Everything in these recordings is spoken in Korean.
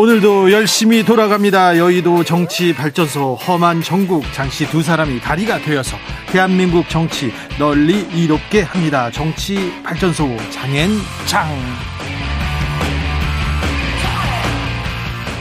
오늘도 열심히 돌아갑니다. 여의도 정치 발전소 험한 정국 장씨 두 사람이 다리가 되어서 대한민국 정치 널리 이롭게 합니다. 정치 발전소 장앤장.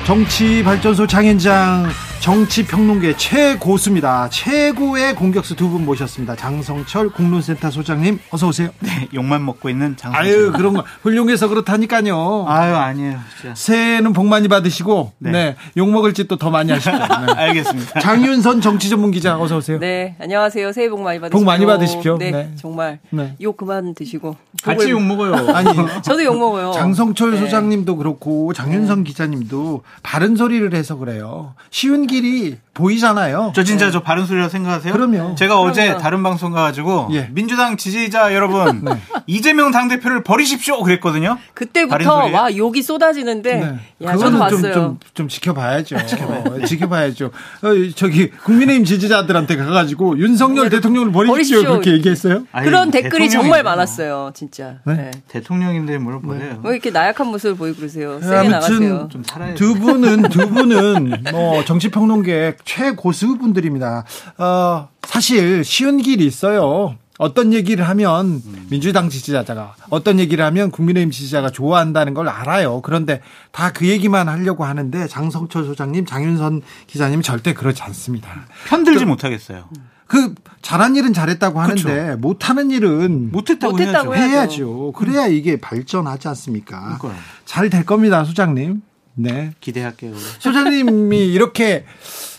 정치 발전소 장앤장 정치평론계 최고수입니다. 최고의 공격수 두 분 모셨습니다. 장성철 공론센터 소장님 어서 오세요. 네, 욕만 먹고 있는 장성철. 아유 그런 거 훌륭해서 그렇다니까요. 아유 아니에요. 진짜. 새해는 복 많이 받으시고 네, 네 욕 먹을 짓도 더 많이 하시고. 네. 알겠습니다. 장윤선 정치 전문 기자 어서 오세요. 네, 안녕하세요. 새해 복 많이 받으십시오. 복 많이 받으십시오. 네, 네. 정말 네. 욕 그만 드시고 같이 욕 먹어요. 아니 저도 욕 먹어요. 장성철 네. 소장님도 그렇고 장윤선 기자님도 바른 소리를 해서 그래요. 쉬운 길이 보이잖아요. 저 진짜 네. 저 바른 소리라고 생각하세요? 그럼요. 제가 그럼요. 어제 다른 방송 가가지고 예. 민주당 지지자 여러분 네. 이재명 당 대표를 버리십시오 그랬거든요. 그때부터 와 욕이 쏟아지는데 네. 야, 저도 봤어요. 좀, 좀, 좀 지켜봐야죠. 지켜봐야죠. 지켜봐야죠. 어, 저기 국민의힘 지지자들한테 가가지고 윤석열 대통령을 버리십시오, 버리십시오. 그렇게 얘기했어요? 아니, 그런 댓글이 정말 많았어요, 진짜. 네? 대통령인데 뭘 버려요? 왜 이렇게 나약한 모습을 보이고 그러세요? 세게 나가세요. 두 분은 두 분은 뭐 정치 평론계 최고수분들입니다. 어, 사실 쉬운 길이 있어요. 어떤 얘기를 하면 민주당 지지자가 어떤 얘기를 하면 국민의힘 지지자가 좋아한다는 걸 알아요. 그런데 다 그 얘기만 하려고 하는데 장성철 소장님, 장윤선 기자님 절대 그렇지 않습니다. 편들지 못하겠어요. 그 잘한 일은 잘했다고 하는데 그렇죠. 못하는 일은 못했다고, 못했다고 해야죠. 해야죠. 그래야 이게 발전하지 않습니까? 잘 될 겁니다, 소장님. 네. 기대할게요. 소장님이 이렇게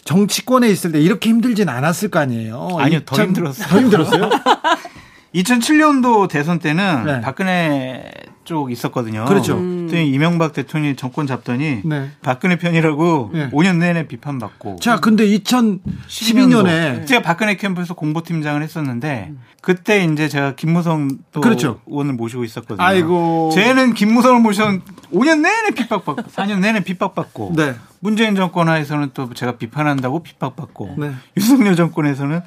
정치권에 있을 때 이렇게 힘들진 않았을 거 아니에요. 아니요, 더 힘들었어요. 더 힘들었어요? 2007년도 대선 때는 네. 박근혜 쪽 있었거든요. 그렇죠. 음. 이명박 대통령이 정권 잡더니 네. 박근혜 편이라고 네. 5년 내내 비판받고. 자, 근데 2012년에 제가 박근혜 캠프에서 공보팀장을 했었는데 그때 이제 제가 김무성 또 그렇죠. 의원을 모시고 있었거든요. 아이고. 쟤는 김무성을 모셔 5년 내내 핍박받고 4년 내내 핍박받고 네. 문재인 정권 하에서는 또 제가 비판한다고 핍박받고 네. 윤석열 정권에서는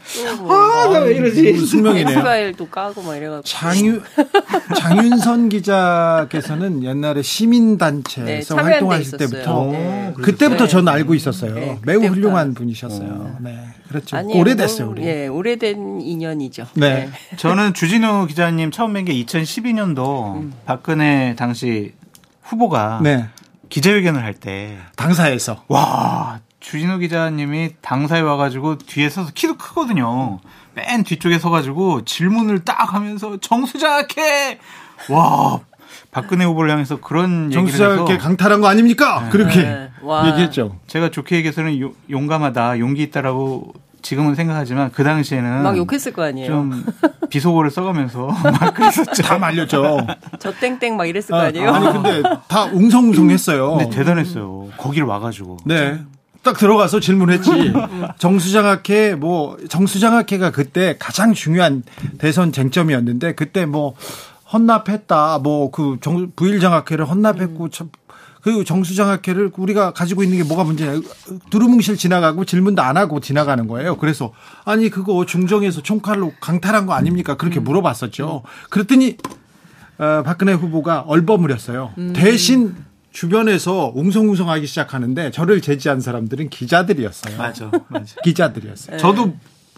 아, 나 이러지 숙명이네요. 이스라엘도 까고 막 이래가지고 장유 장윤선 기자께서는 옛날에 시민단체에서 네, 활동하실 때부터 네. 그때부터 저는 알고 있었어요. 네, 매우 훌륭한 분이셨어요. 네, 그렇죠. 아니, 오래됐어요, 우리. 예, 오래된 인연이죠. 네. 저는 주진우 기자님 처음 뵌 게 2012년도 음. 박근혜 당시 후보가 네. 기자회견을 할 때 당사에서 와 주진우 기자님이 당사에 와가지고 뒤에 서서 키도 크거든요. 맨 뒤쪽에 서가지고 질문을 딱 하면서 정수작해 와 박근혜 후보를 향해서 그런 얘기를 정수작해 강탈한 거 아닙니까? 네. 그렇게 네. 얘기했죠. 제가 좋게 얘기해서는 요, 용감하다 용기 있다라고 지금은 생각하지만 그 당시에는 막 욕했을 거 아니에요. 좀 비속어를 써가면서 막 그랬었죠. 다 말렸죠. 저 땡땡 막 이랬을 아, 거 아니에요. 아니 근데 다 웅성웅성했어요. 네 대단했어요. 거기를 와가지고. 네. 딱 들어가서 질문했지. 정수장학회 뭐 정수장학회가 그때 가장 중요한 대선 쟁점이었는데 그때 뭐 헌납했다. 뭐 그 부일장학회를 헌납했고 음. 그 정수장학회를 우리가 가지고 있는 게 뭐가 문제냐. 두루뭉실 지나가고 질문도 안 하고 지나가는 거예요. 그래서 아니 그거 중정에서 총칼로 강탈한 거 아닙니까? 그렇게 음. 물어봤었죠. 그랬더니 어, 박근혜 후보가 얼버무렸어요. 음. 대신 주변에서 웅성웅성하기 시작하는데 저를 제지한 사람들은 기자들이었어요. 맞아, 맞아. 기자들이었어요. 네. 저도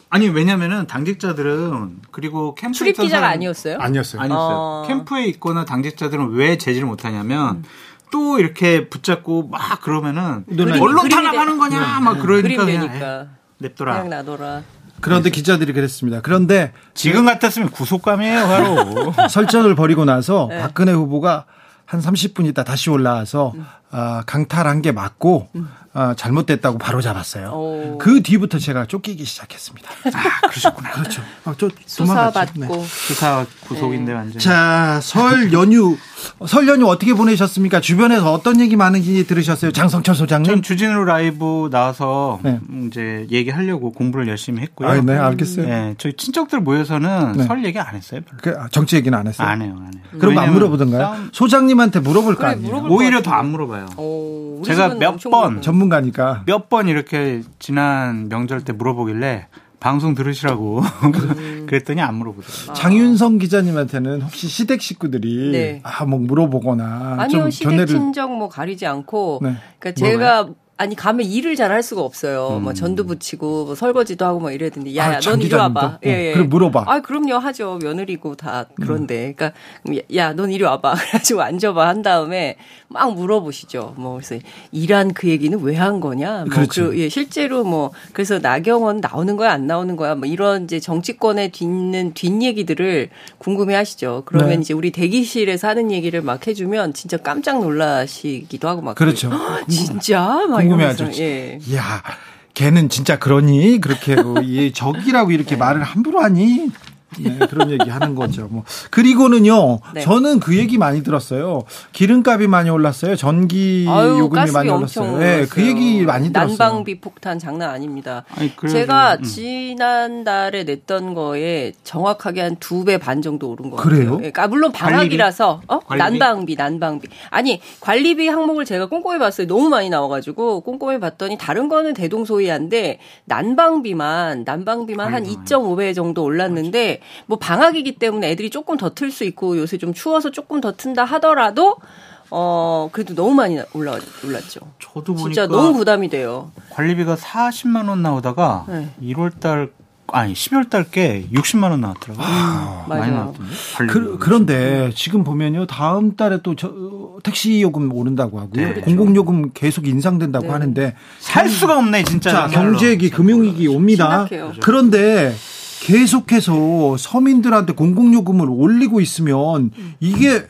아니 왜냐면은 당직자들은 그리고 캠프에 출입 기자가 아니었어요? 아니었어요. 아니었어요. 어. 캠프에 있거나 당직자들은 왜 제지를 못하냐면 음. 또 이렇게 붙잡고 막 그러면은 언론 탄압하는 거냐 막 그러니까 그냥 냅둬라. 그냥 놔둬라. 그런데 기자들이 그랬습니다. 그런데 지금 같았으면 구속감이에요, 바로. 설전을 벌이고 나서 네. 박근혜 후보가 한 30분 있다 다시 올라와서 음. 어, 강탈한 게 맞고 음. 어, 잘못됐다고 바로 잡았어요. 오. 그 뒤부터 제가 쫓기기 시작했습니다. 아, 그러셨구나. 그렇죠. 아, 저, 수사받고. 네. 수사 구속인데 네. 완전. 자, 설 연휴, 설 연휴 어떻게 보내셨습니까? 주변에서 어떤 얘기 많은지 들으셨어요? 장성철 소장님? 전 주진우 라이브 나와서 네. 이제 얘기하려고 공부를 열심히 했고요. 아, 네, 알겠어요. 네, 저희 친척들 모여서는 네. 설 얘기 안 했어요. 그, 아, 정치 얘기는 안 했어요? 안 해요, 안 해요. 그럼 안 물어보던가요? 싸움... 소장님한테 물어볼 그래, 거 아니에요? 오히려 더 안 물어봐요. 오, 제가 몇 번, 전문 가니까. 몇 번 이렇게 지난 명절 때 물어보길래 방송 들으시라고 음. 그랬더니 안 물어보더라고요. 아. 장윤성 기자님한테는 혹시 시댁 식구들이 네. 아뭐 물어보거나 아니요 좀 시댁 견해를... 친정 뭐 가리지 않고 네. 그러니까 제가 아니 가면 일을 잘 할 수가 없어요. 뭐 음. 뭐 전도 붙이고 뭐 설거지도 하고 뭐 이래든지 야야 아, 넌 이리 와봐. 어, 예, 예. 그럼 물어봐. 아 그럼요 하죠 며느리고 다 그런데 음. 그러니까 야 넌 이리 와봐. 그래가지고 앉아봐 한 다음에 막 물어보시죠. 뭐 그래서 일한 그 얘기는 왜 한 거냐. 뭐 그, 예, 실제로 뭐 그래서 나경원 나오는 거야 안 나오는 거야 뭐 이런 이제 정치권에 뒤는 뒷 얘기들을 궁금해하시죠. 그러면 네. 이제 우리 대기실에서 하는 얘기를 막 해주면 진짜 깜짝 놀라시기도 하고 막 그렇죠. 진짜 막 궁금해하죠. 예. 야, 걔는 진짜 그러니? 그렇게 뭐, 예, 적이라고 이렇게 네. 말을 함부로 하니? 네, 그런 얘기 하는 거죠. 뭐. 그리고는요, 네. 저는 그 얘기 많이 들었어요. 기름값이 많이 올랐어요. 전기 아유, 요금이 많이 올랐어요. 네, 그 얘기 많이 들었어요. 난방비 폭탄 장난 아닙니다. 아니, 제가 음. 지난달에 냈던 거에 정확하게 한 두 배 반 정도 오른 거 같아요. 그래요? 그러니까 물론 방학이라서 어? 난방비, 난방비. 아니, 관리비 항목을 제가 꼼꼼히 봤어요. 너무 많이 나와 가지고 꼼꼼히 봤더니 다른 거는 대동소이한데 난방비만 난방비만 한 2.5배 정도 올랐는데 뭐 방학이기 때문에 애들이 조금 더 틀 수 있고 요새 좀 추워서 조금 더 튼다 하더라도 어 그래도 너무 많이 올라 올랐죠. 저도 보니까 진짜 너무 부담이 돼요. 관리비가 40만 원 나오다가 네. 1월 달 아니 12월 달께 60만 원 나왔더라고요. 아, 많이 나왔던데. 그, 그런데 지금 보면요 다음 달에 또 저, 택시 요금 오른다고 하고요. 네, 그렇죠. 공공 요금 계속 인상된다고 네. 하는데 살 수가 없네 진짜. 자, 경제기 금융위기 옵니다. 심각해요. 그런데 계속해서 서민들한테 공공요금을 올리고 있으면 이게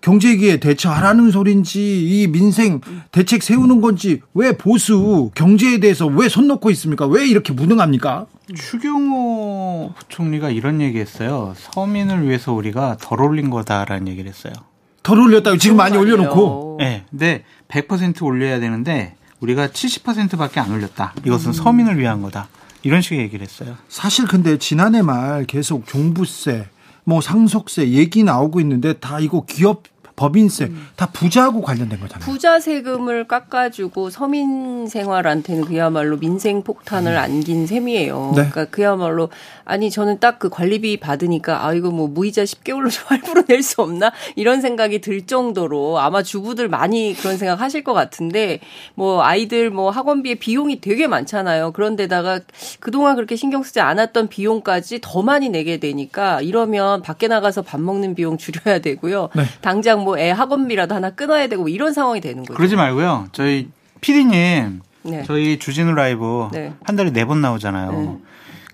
경제기에 대처하라는 소린지 이 민생 대책 세우는 건지 왜 보수 경제에 대해서 왜 손 놓고 있습니까? 왜 이렇게 무능합니까? 추경호 부총리가 이런 얘기했어요. 서민을 위해서 우리가 덜 올린 거다라는 얘기를 했어요. 덜 올렸다고 지금 많이 올려놓고. 네, 근데 100% 올려야 되는데 우리가 70%밖에 안 올렸다. 이것은 음. 서민을 위한 거다. 이런 식의 얘기를 했어요. 사실 근데 지난해 말 계속 종부세, 뭐 상속세 얘기 나오고 있는데 다 이거 기업 법인세 음. 다 부자하고 관련된 거잖아요. 부자 세금을 깎아주고 서민 생활한테는 그야말로 민생 폭탄을 음. 안긴 셈이에요. 네. 그러니까 그야말로 아니 저는 딱 그 관리비 받으니까 아 이거 뭐 무이자 10개월로 좀 할부로 낼 수 없나 이런 생각이 들 정도로 아마 주부들 많이 그런 생각 하실 것 같은데 뭐 아이들 뭐 학원비에 비용이 되게 많잖아요. 그런데다가 그동안 그렇게 신경 쓰지 않았던 비용까지 더 많이 내게 되니까 이러면 밖에 나가서 밥 먹는 비용 줄여야 되고요. 네. 당장 뭐애 학원비라도 하나 끊어야 되고 뭐 이런 상황이 되는 거죠. 그러지 말고요. 저희 피디님 네. 저희 주진우 라이브 네. 한 달에 네 번 나오잖아요. 네.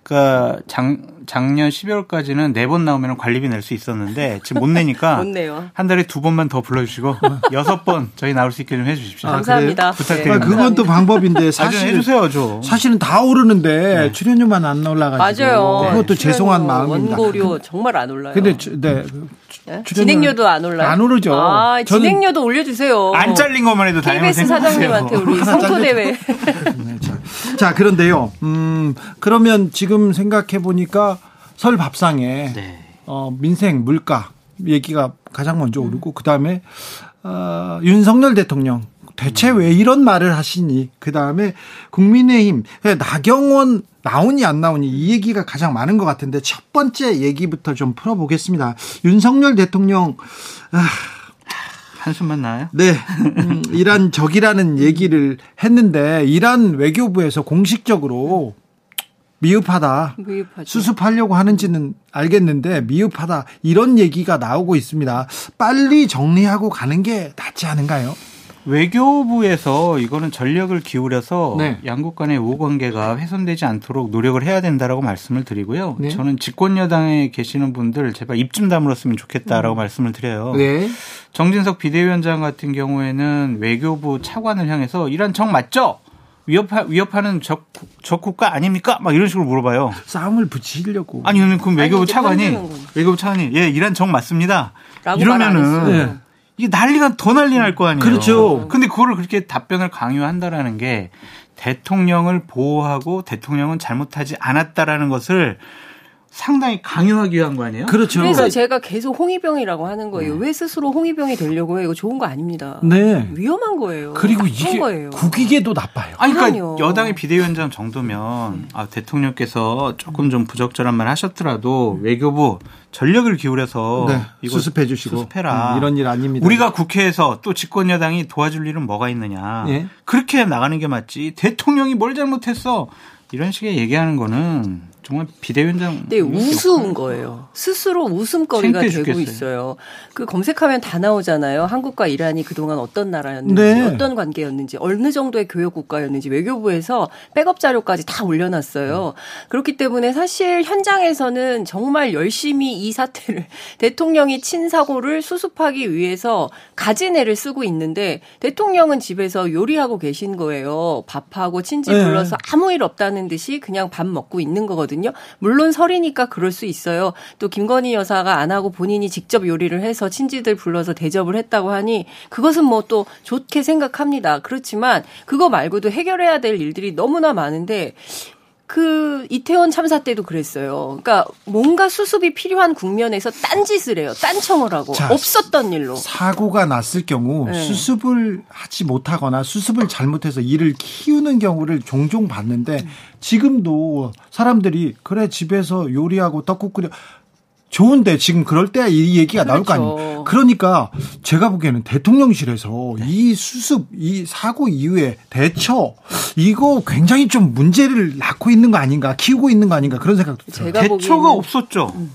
그러니까 장, 작년 12월까지는 네 번 나오면 관리비 낼 수 있었는데 지금 못 내니까 못 한 달에 두 번만 더 불러주시고 여섯 번 저희 나올 수 있게 좀 해주십시오. 아, 감사합니다. 부탁드립니다. 네, 그건 또 방법인데 사실 해주세요, 저. 사실은 다 오르는데 네. 출연료만 안 올라가지고 맞아요. 그것도 죄송한 마음입니다. 원고료 정말 안 올라요. 근데 네. 네? 진행료도 안 올라요? 안 오르죠. 아, 진행료도 올려주세요. 안 잘린 것만 해도 다행히 KBS 사장님한테 우리 성토대회. 네, 자, 자, 그런데요. 음, 그러면 지금 생각해 보니까 설 밥상에 네. 어, 민생 물가 얘기가 가장 먼저 오르고 그 다음에 어, 윤석열 대통령 대체 왜 이런 말을 하시니? 그 다음에 국민의힘 나경원 나오니 안 나오니 이 얘기가 가장 많은 것 같은데 첫 번째 얘기부터 좀 풀어보겠습니다. 윤석열 대통령 아, 한숨만 나요? 네. 음, 이란 적이라는 얘기를 했는데 이란 외교부에서 공식적으로 미흡하다. 미흡하죠. 수습하려고 하는지는 알겠는데 미흡하다. 이런 얘기가 나오고 있습니다. 빨리 정리하고 가는 게 낫지 않은가요? 외교부에서 이거는 전력을 기울여서 네. 양국 간의 우호 관계가 훼손되지 않도록 노력을 해야 된다라고 말씀을 드리고요. 네. 저는 집권 여당에 계시는 분들 제발 입 좀 다물었으면 좋겠다라고 음. 말씀을 드려요. 네. 정진석 비대위원장 같은 경우에는 외교부 차관을 향해서 이란 정 맞죠? 위협하, 위협하는 적, 적 국가 아닙니까? 막 이런 식으로 물어봐요. 싸움을 붙이려고. 아니, 그럼 외교부 아니, 차관이, 외교부 차관이, 예, 이란 정 맞습니다. 이러면은, 네. 이게 난리가 더 난리 날 거 아니에요. 그렇죠. 근데 그거를 그렇게 답변을 강요한다라는 게 대통령을 보호하고 대통령은 잘못하지 않았다라는 것을 상당히 강요하기 위한 거 아니에요? 그렇죠. 그래서 그러니까 제가 계속 홍위병이라고 하는 거예요. 네. 왜 스스로 홍위병이 되려고 해요? 이거 좋은 거 아닙니다. 네. 위험한 거예요. 그리고 이게 거예요. 국익에도 나빠요. 아니, 그러니까 여당의 비대위원장 정도면 아, 대통령께서 조금 좀 부적절한 말 하셨더라도 외교부 전력을 기울여서 네. 이거 수습해 주시고 수습해라. 음, 이런 일 아닙니다. 우리가 국회에서 또 집권 여당이 도와줄 일은 뭐가 있느냐. 네. 그렇게 나가는 게 맞지. 대통령이 뭘 잘못했어? 이런 식의 얘기하는 거는 정말 비대위원장. 네, 우스운 거예요. 스스로 웃음거리가 되고 죽겠어요. 있어요. 그 검색하면 다 나오잖아요. 한국과 이란이 그동안 어떤 나라였는지, 네. 어떤 관계였는지, 어느 정도의 교역 국가였는지 외교부에서 백업 자료까지 다 올려놨어요. 그렇기 때문에 사실 현장에서는 정말 열심히 이 사태를 대통령이 친 사고를 수습하기 위해서 가진 애를 쓰고 있는데 대통령은 집에서 요리하고 계신 거예요. 밥하고 친지 네. 불러서 아무 일 없다는 듯이 그냥 밥 먹고 있는 거거든요. 거거든요. 물론 설이니까 그럴 수 있어요. 또 김건희 여사가 안 하고 본인이 직접 요리를 해서 친지들 불러서 대접을 했다고 하니 그것은 뭐 또 좋게 생각합니다. 그렇지만 그거 말고도 해결해야 될 일들이 너무나 많은데 그 이태원 참사 때도 그랬어요. 그러니까 뭔가 수습이 필요한 국면에서 딴짓을 해요. 딴청을 하고 자, 없었던 일로. 사고가 났을 경우 네. 수습을 하지 못하거나 수습을 잘못해서 일을 키우는 경우를 종종 봤는데 지금도 사람들이 그래 집에서 요리하고 떡국 끓여 좋은데 지금 그럴 때 이 얘기가 그렇죠. 나올 거 아니에요. 그렇죠. 그러니까 제가 보기에는 대통령실에서 네. 이 수습, 이 사고 이후에 대처 이거 굉장히 좀 문제를 낳고 있는 거 아닌가, 키우고 있는 거 아닌가 그런 생각도 들어요. 제가 대처가 없었죠. 음.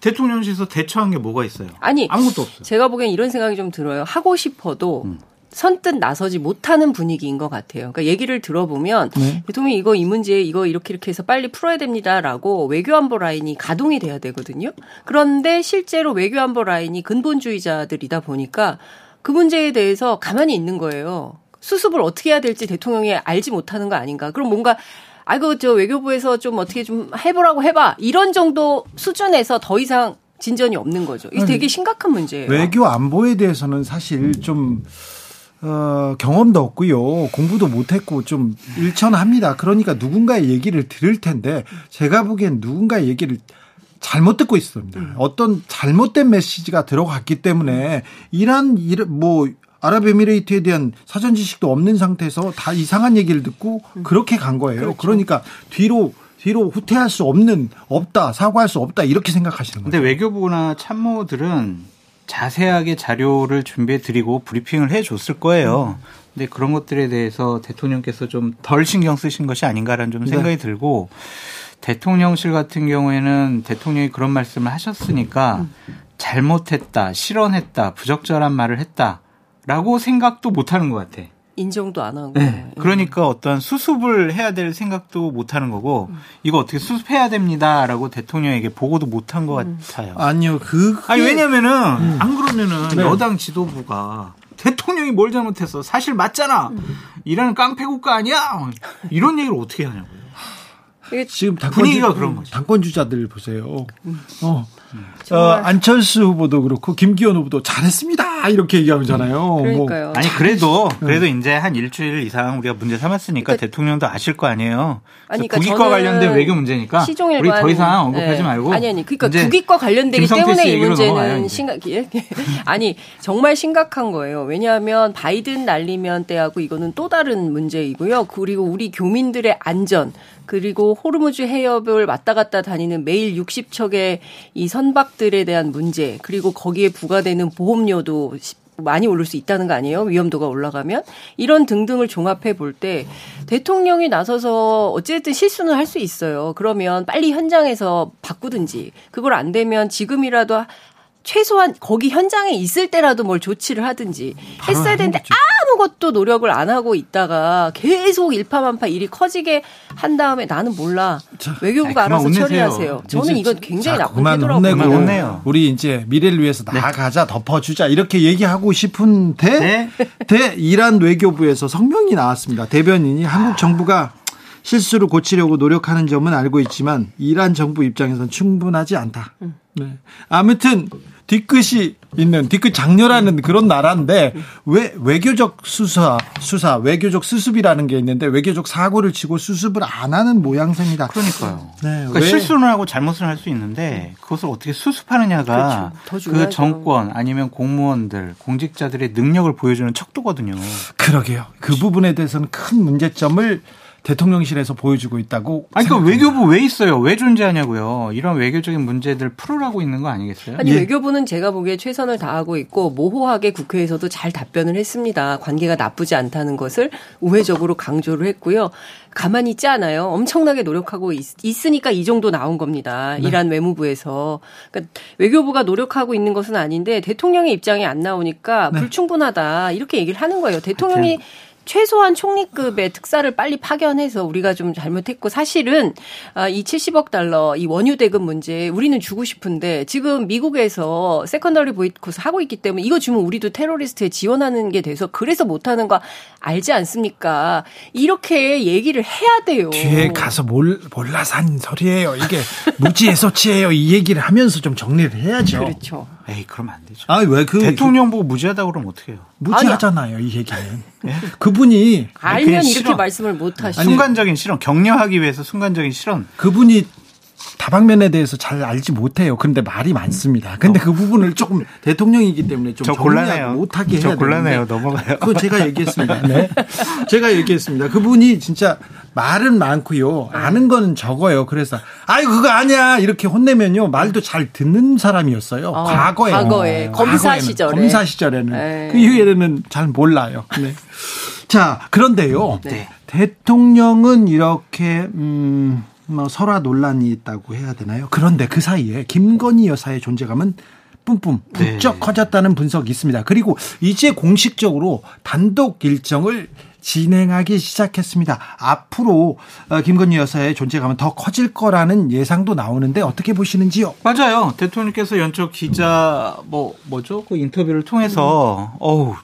대통령실에서 대처한 게 뭐가 있어요? 아니 아무것도 없어요. 제가 보기엔 이런 생각이 좀 들어요. 하고 싶어도 음. 선뜻 나서지 못하는 분위기인 것 같아요. 그러니까 얘기를 들어보면 네. 대통령이 이거 이 문제 이거 이렇게 이렇게 해서 빨리 풀어야 됩니다라고 외교안보 라인이 가동이 돼야 되거든요. 그런데 실제로 외교안보 라인이 근본주의자들이다 보니까 그 문제에 대해서 가만히 있는 거예요. 수습을 어떻게 해야 될지 대통령이 알지 못하는 거 아닌가. 그럼 뭔가 아이고 저 외교부에서 좀 어떻게 좀 해보라고 해봐 이런 정도 수준에서 더 이상 진전이 없는 거죠. 이게 되게 심각한 문제예요. 외교 안보에 대해서는 사실 좀 어, 경험도 없고요. 공부도 못했고 좀 일천합니다. 그러니까 누군가의 얘기를 들을 텐데 제가 보기엔 누군가의 얘기를 잘못 듣고 있습니다. 음. 어떤 잘못된 메시지가 들어갔기 때문에 이란 뭐 아랍에미레이트에 대한 사전 지식도 없는 상태에서 다 이상한 얘기를 듣고 음. 그렇게 간 거예요. 그렇죠. 그러니까 뒤로 뒤로 후퇴할 수 없는 없다 사과할 수 없다 이렇게 생각하시는 거예요. 근데 외교부나 참모들은 자세하게 자료를 준비해 드리고 브리핑을 해 줬을 거예요. 근데 그런 것들에 대해서 대통령께서 좀 덜 신경 쓰신 것이 아닌가라는 좀 생각이 네. 들고 대통령실 같은 경우에는 대통령이 그런 말씀을 하셨으니까 잘못했다, 실언했다, 부적절한 말을 했다라고 생각도 못 하는 것 같아. 인정도 안 하고. 네. 그러니까 어떤 수습을 해야 될 생각도 못 하는 거고, 음. 이거 어떻게 수습해야 됩니다라고 대통령에게 보고도 못 한 것 음. 같아요. 아니요, 그. 아니, 왜냐면은, 음. 안 그러면은 네. 여당 지도부가 대통령이 뭘 잘못했어. 사실 맞잖아. 음. 이라는 깡패 국가 아니야? 이런 얘기를 어떻게 하냐고요. 지금 당권 분위기가 그런 거죠. 당권 주자들 보세요. 음. 어. 어, 안철수 후보도 그렇고 김기현 후보도 잘했습니다 이렇게 얘기하잖아요. 뭐. 그러니까요. 뭐. 아니 그래도 그래도 네. 이제 한 일주일 이상 우리가 문제 삼았으니까 그러니까, 대통령도 아실 거 아니에요. 아니, 그러니까 국익과 관련된 외교 문제니까 시종일관, 우리 더 이상 언급하지 네. 말고 아니 아니 그러니까 국익과 관련되기 때문에 이 문제는 심각 아니 정말 심각한 거예요. 왜냐하면 바이든 날리면 때하고 이거는 또 다른 문제이고요. 그리고 우리 교민들의 안전 그리고 호르무즈 해협을 왔다 갔다 다니는 매일 60척의 이 선박들에 대한 문제, 그리고 거기에 부과되는 보험료도 많이 오를 수 있다는 거 아니에요? 위험도가 올라가면 이런 등등을 종합해 볼 때 대통령이 나서서 어쨌든 실수는 할 수 있어요. 그러면 빨리 현장에서 바꾸든지 그걸 안 되면 지금이라도 최소한 거기 현장에 있을 때라도 뭘 조치를 하든지 했어야 되는데 아무것도 노력을 안 하고 있다가 계속 일파만파 일이 커지게 한 다음에 나는 몰라 자, 외교부가 알아서 혼내세요. 처리하세요. 저는 이건 굉장히 자, 나쁜 태도라고 우리 이제 미래를 위해서 네. 나가자 덮어주자 이렇게 얘기하고 싶은데 네. 대 이란 외교부에서 성명이 나왔습니다. 대변인이 한국 정부가 실수를 고치려고 노력하는 점은 알고 있지만 이란 정부 입장에선 충분하지 않다. 음. 네. 아무튼 뒤끝이 있는 뒤끝 장렬하는 그런 나라인데 왜 외교적 수사 수사 외교적 수습이라는 게 있는데 외교적 사고를 치고 수습을 안 하는 모양새입니다. 그러니까요. 네, 그러니까 실수를 하고 잘못을 할 수 있는데 그것을 어떻게 수습하느냐가 그렇죠. 그 정권 아니면 공무원들 공직자들의 능력을 보여주는 척도거든요. 그러게요. 그 부분에 대해서는 큰 문제점을 대통령실에서 보여주고 있다고. 아니, 그러니까 외교부 왜 있어요? 왜 존재하냐고요? 이런 외교적인 문제들 풀으라고 있는 거 아니겠어요? 아니, 예. 외교부는 제가 보기에 최선을 다하고 있고 모호하게 국회에서도 잘 답변을 했습니다. 관계가 나쁘지 않다는 것을 우회적으로 강조를 했고요. 가만히 있지 않아요. 엄청나게 노력하고 있, 으니까이 정도 나온 겁니다. 네. 이란 외무부에서. 그러니까 외교부가 노력하고 있는 것은 아닌데 대통령의 입장이 안 나오니까 네. 불충분하다. 이렇게 얘기를 하는 거예요. 대통령이 하여튼. 최소한 총리급의 특사를 빨리 파견해서 우리가 좀 잘못했고 사실은 아, 이 70억 달러 이 원유 대금 문제 우리는 주고 싶은데 지금 미국에서 secondary 보이콧 하고 있기 때문에 이거 주면 우리도 테러리스트에 지원하는 게 돼서 그래서 못하는 거 알지 않습니까? 이렇게 얘기를 해야 돼요. 뒤에 가서 몰, 몰라서 한 소리예요. 이게 무지의 소치예요. 이 얘기를 하면서 좀 정리를 해야죠. 그렇죠. 에이 그러면 안 되죠. 아 왜 그 대통령 보고 무지하다 그러면 어떻게 해요? 무지하잖아요 이 얘기는. 네? 그분이 알면 이렇게 말씀을 못 하시죠. 순간적인 실언 격려하기 위해서 순간적인 실언. 그분이 다방면에 대해서 잘 알지 못해요. 그런데 말이 많습니다. 근데 그 부분을 조금 대통령이기 때문에 좀 곤란해요. 못하게 해야 곤란해요. 넘어가요. 그거 제가 얘기했습니다. 네. 제가 얘기했습니다. 그분이 진짜 말은 많고요. 아는 거는 적어요. 그래서 아이 그거 아니야 이렇게 혼내면요 말도 잘 듣는 사람이었어요. 어, 과거에 과거에 검사 시절에 검사 시절에는 에이. 그 이후에는 잘 몰라요. 네. 자 그런데요. 네. 대통령은 이렇게 음. 뭐 설화 논란이 있다고 해야 되나요? 그런데 그 사이에 김건희 여사의 존재감은 뿜뿜 부쩍 네. 커졌다는 분석이 있습니다. 그리고 이제 공식적으로 단독 일정을 진행하기 시작했습니다. 앞으로 어, 김건희 여사의 존재감은 더 커질 거라는 예상도 나오는데 어떻게 보시는지요? 맞아요. 대통령께서 연초 기자 뭐 뭐죠? 그 인터뷰를 통해서 어우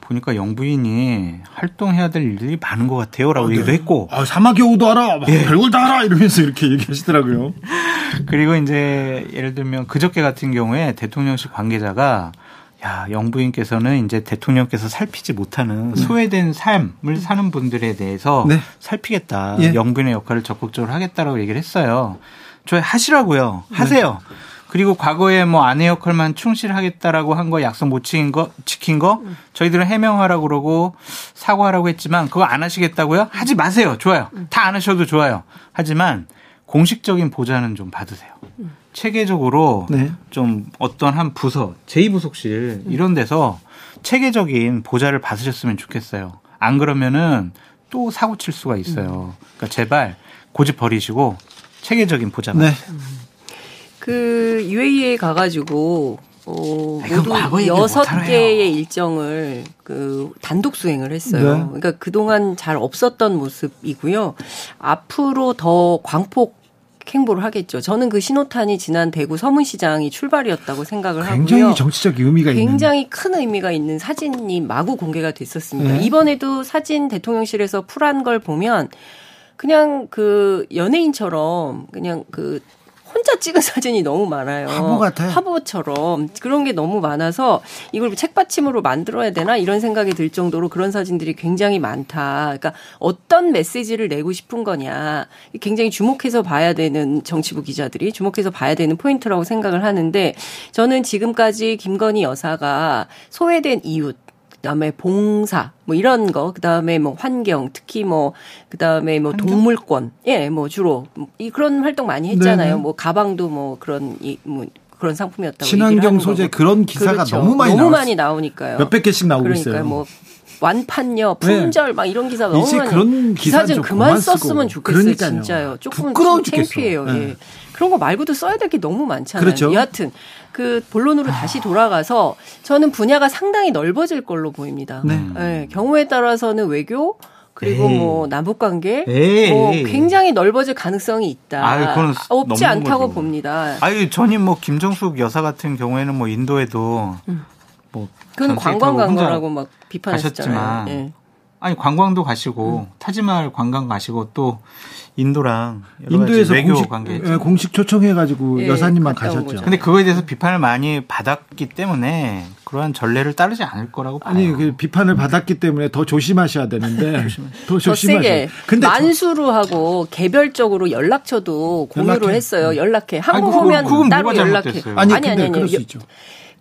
보니까 영부인이 활동해야 될 일이 많은 것 같아요라고 아, 네. 얘기도 했고 아, 사마교우도 알아, 예. 별걸 다 알아 이러면서 이렇게 얘기하시더라고요. 그리고 이제 예를 들면 그저께 같은 경우에 대통령실 관계자가 야, 영부인께서는 이제 대통령께서 살피지 못하는 네. 소외된 삶을 사는 분들에 대해서 네. 살피겠다. 예. 영부인의 역할을 적극적으로 하겠다라고 얘기를 했어요. 저 하시라고요. 네. 하세요. 네. 그리고 과거에 뭐 아내 역할만 충실하겠다라고 한 거 약속 못 지킨 거 지킨 거 음. 저희들은 해명하라고 그러고 사과하라고 했지만 그거 안 하시겠다고요? 하지 마세요. 좋아요. 음. 다안 하셔도 좋아요. 하지만 공식적인 보좌는 좀 받으세요. 음. 체계적으로 네. 좀 어떤 한 부서, 제2부속실 이런 데서 체계적인 보좌를 받으셨으면 좋겠어요. 안 그러면은 또 사고 칠 수가 있어요. 그러니까 제발 고집 버리시고 체계적인 보좌 네. 그 UAE에 가가지고 어, 모두 여섯 개의 일정을 그 단독 수행을 했어요. 네. 그러니까 그동안 잘 없었던 모습이고요. 앞으로 더 광폭 행보를 하겠죠. 저는 그 신호탄이 지난 대구 서문시장이 출발이었다고 생각을 굉장히 하고요. 굉장히 정치적 의미가 굉장히 있는. 큰 의미가 있는 사진이 마구 공개가 됐었습니다. 네. 이번에도 사진 대통령실에서 풀한 걸 보면 그냥 그 연예인처럼 그냥 그 혼자 찍은 사진이 너무 많아요. 화보 같아요. 화보처럼 그런 게 너무 많아서 이걸 책받침으로 만들어야 되나 이런 생각이 들 정도로 그런 사진들이 굉장히 많다. 그러니까 어떤 메시지를 내고 싶은 거냐 굉장히 주목해서 봐야 되는 정치부 기자들이 주목해서 봐야 되는 포인트라고 생각을 하는데 저는 지금까지 김건희 여사가 소외된 이웃 그다음에 봉사 뭐 이런 거 그다음에 뭐 환경 특히 뭐 그다음에 뭐 환경? 동물권 예 뭐 주로 이 그런 활동 많이 했잖아요. 네뭐 가방도 뭐 그런 이뭐 그런 상품이었다고 친환경 소재 그런 기사가 그렇죠. 너무 많이 너무 많이 나오니까요. 몇백 개씩 나오고 그러니까 있어요. 뭐 완판녀, 품절 네. 막 이런 기사 너무 많이 그런 기사 좀 그만 썼으면 좋겠어요. 그러니까요. 진짜요. 조금 창피해요. 네. 예. 그런 거 말고도 써야 될 게 너무 많잖아요. 그렇죠. 여하튼 그 본론으로 아. 다시 돌아가서 저는 분야가 상당히 넓어질 걸로 보입니다. 네. 네. 경우에 따라서는 외교 그리고 에이. 뭐 남북 관계 뭐 굉장히 넓어질 가능성이 있다. 아유, 그건 없지 않다고 거죠. 봅니다. 아유, 전임 뭐 김정숙 여사 같은 경우에는 뭐 인도에도 음. 뭐 그건 관광 간 거라고 막 비판하셨잖아요. 예. 아니 관광도 가시고 음. 타지말 관광 가시고 또 인도랑 인도에서 외교 공식, 관계 예, 공식 초청해 가지고 예, 여사님만 가셨죠. 근데 그거에 대해서 비판을 많이 받았기 때문에 그러한 전례를 따르지 않을 거라고 봐요. 아니 그 비판을 받았기 때문에 더 조심하셔야 되는데 더 조심하세요. 근데 만수로 하고 개별적으로 연락처도 공유를 연락해. 했어요. 음. 연락해. 한국 아니, 오면 따로 연락해. 아니, 아니 아니 아니. 그럴 수 있죠. 그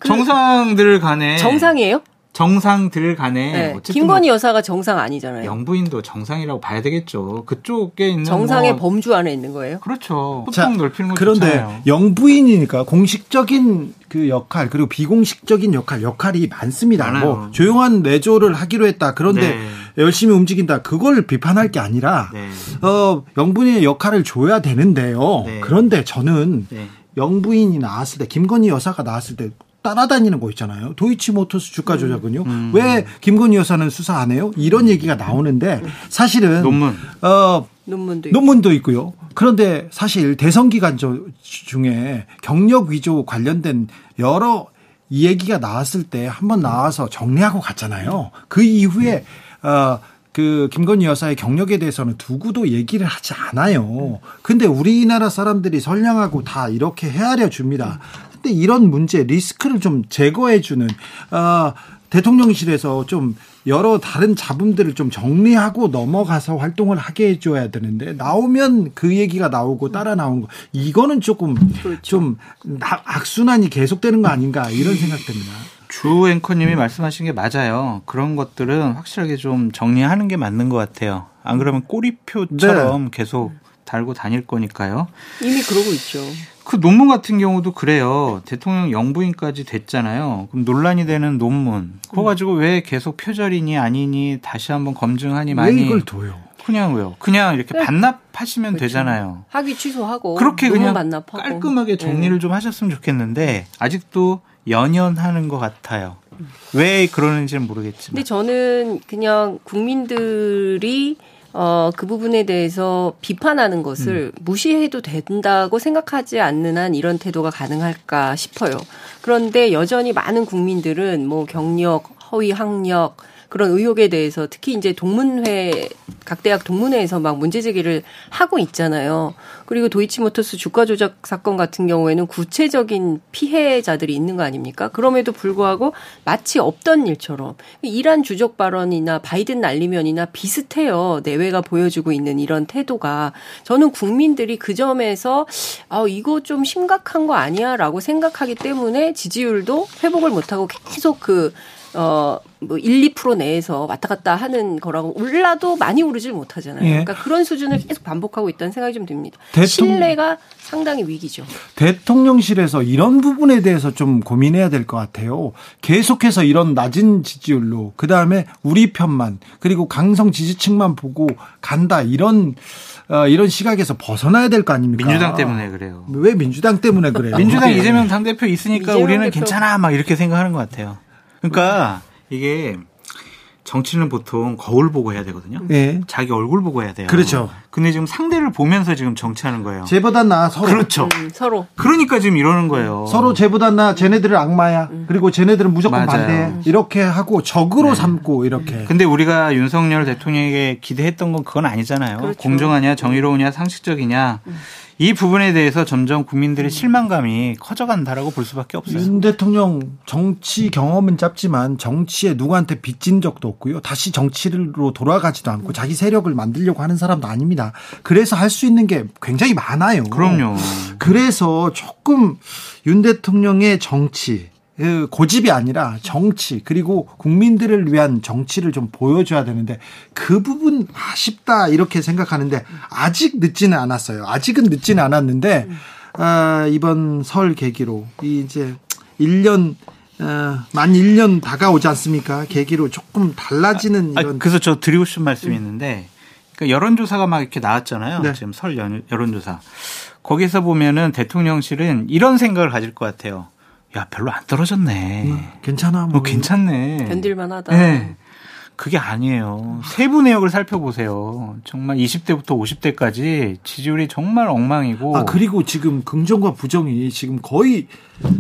정상들 간에 정상이에요? 정상들 간에 네. 김건희 뭐 여사가 정상 아니잖아요. 영부인도 정상이라고 봐야 되겠죠. 그쪽에 있는 정상의 뭐 범주 안에 있는 거예요. 그렇죠. 소통 넓히는 그런데 좋잖아요. 영부인이니까 공식적인 그 역할 그리고 비공식적인 역할 역할이 많습니다. 많아요. 뭐 조용한 내조를 하기로 했다. 그런데 네. 열심히 움직인다. 그걸 비판할 게 아니라 네. 어 영부인의 역할을 줘야 되는데요. 네. 그런데 저는 네. 영부인이 나왔을 때 김건희 여사가 나왔을 때 따라다니는 거 있잖아요. 도이치모터스 주가 조작은요. 음. 왜 김건희 여사는 수사 안 해요? 이런 얘기가 나오는데 사실은 논문 어 논문도, 있고. 논문도 있고요. 그런데 사실 대선 기간 중에 경력 위조 관련된 여러 얘기가 나왔을 때 한번 나와서 정리하고 갔잖아요. 그 이후에 어, 그 김건희 여사의 경력에 대해서는 두고도 얘기를 하지 않아요. 근데 우리나라 사람들이 선량하고 다 이렇게 헤아려 줍니다. 근데 이런 문제 리스크를 좀 제거해 주는 어, 대통령실에서 좀 여러 다른 잡음들을 좀 정리하고 넘어가서 활동을 하게 해줘야 되는데 나오면 그 얘기가 나오고 따라 나오는 거 이거는 조금 그렇죠. 좀 악순환이 계속되는 거 아닌가 이런 생각됩니다. 주 앵커님이 말씀하신 게 맞아요. 그런 것들은 확실하게 좀 정리하는 게 맞는 것 같아요. 안 그러면 꼬리표처럼 네. 계속 달고 다닐 거니까요. 이미 그러고 있죠. 그 논문 같은 경우도 그래요. 대통령 영부인까지 됐잖아요. 그럼 논란이 되는 논문. 그거 가지고 왜 계속 표절이니 아니니 다시 한번 검증하니 많이. 왜 이걸 둬요? 그냥 왜요? 그냥 이렇게 네. 반납하시면 그렇죠. 되잖아요. 학위 취소하고 그렇게 그냥 반납하고. 깔끔하게 정리를 네. 좀 하셨으면 좋겠는데 아직도 연연하는 것 같아요. 왜 그러는지는 모르겠지만. 근데 저는 그냥 국민들이 어, 그 부분에 대해서 비판하는 것을 음. 무시해도 된다고 생각하지 않는 한 이런 태도가 가능할까 싶어요. 그런데 여전히 많은 국민들은 뭐 경력, 허위 학력, 그런 의혹에 대해서 특히 이제 동문회 각 대학 동문회에서 막 문제 제기를 하고 있잖아요. 그리고 도이치모터스 주가 조작 사건 같은 경우에는 구체적인 피해자들이 있는 거 아닙니까? 그럼에도 불구하고 마치 없던 일처럼 이란 주적 발언이나 바이든 날리면이나 비슷해요. 내외가 보여주고 있는 이런 태도가 저는 국민들이 그 점에서 아 이거 좀 심각한 거 아니야라고 생각하기 때문에 지지율도 회복을 못하고 계속 그 어, 뭐 1, 2% 내에서 왔다 갔다 하는 거라고 올라도 많이 오르질 못하잖아요. 예. 그러니까 그런 수준을 계속 반복하고 있다는 생각이 좀 듭니다. 대통... 신뢰가 상당히 위기죠. 대통령실에서 이런 부분에 대해서 좀 고민해야 될 것 같아요. 계속해서 이런 낮은 지지율로 그 다음에 우리 편만 그리고 강성 지지층만 보고 간다 이런 어, 이런 시각에서 벗어나야 될 거 아닙니까? 민주당 때문에 그래요. 왜 민주당 때문에 그래요? 민주당 이재명 당대표 있으니까 우리는 대표. 괜찮아 막 이렇게 생각하는 것 같아요. 그러니까 이게 정치는 보통 거울 보고 해야 되거든요. 네. 자기 얼굴 보고 해야 돼요. 그렇죠. 근데 지금 상대를 보면서 지금 정치하는 거예요. 쟤보다 나 서로. 그렇죠. 음, 서로. 그러니까 지금 이러는 거예요. 서로 쟤보다 나 쟤네들은 악마야. 음. 그리고 쟤네들은 무조건 맞아요. 반대해. 이렇게 하고 적으로 네. 삼고 이렇게. 근데 우리가 윤석열 대통령에게 기대했던 건 그건 아니잖아요. 그렇죠. 공정하냐, 정의로우냐, 상식적이냐. 음. 이 부분에 대해서 점점 국민들의 실망감이 커져간다라고 볼 수밖에 없어요. 윤 대통령 정치 경험은 짧지만 정치에 누구한테 빚진 적도 없고요. 다시 정치로 돌아가지도 않고 자기 세력을 만들려고 하는 사람도 아닙니다. 그래서 할 수 있는 게 굉장히 많아요. 그럼요. 그래서 조금 윤 대통령의 정치 그 고집이 아니라 정치 그리고 국민들을 위한 정치를 좀 보여줘야 되는데 그 부분 아쉽다 이렇게 생각하는데 아직 늦지는 않았어요. 아직은 늦지는 않았는데 아, 이번 설 계기로 이 이제 1년 어, 만 1년 다가오지 않습니까? 계기로 조금 달라지는 아, 이런. 그래서 저 드리고 싶은 말씀이 있는데 그러니까 여론조사가 막 이렇게 나왔잖아요. 네. 지금 설 여론조사. 거기서 보면은 대통령실은 이런 생각을 가질 것 같아요. 야, 별로 안 떨어졌네. 음, 괜찮아. 뭐. 어, 괜찮네. 견딜만하다. 네. 그게 아니에요. 세부 내역을 살펴보세요. 정말 20대부터 50대까지 지지율이 정말 엉망이고. 아 그리고 지금 긍정과 부정이 지금 거의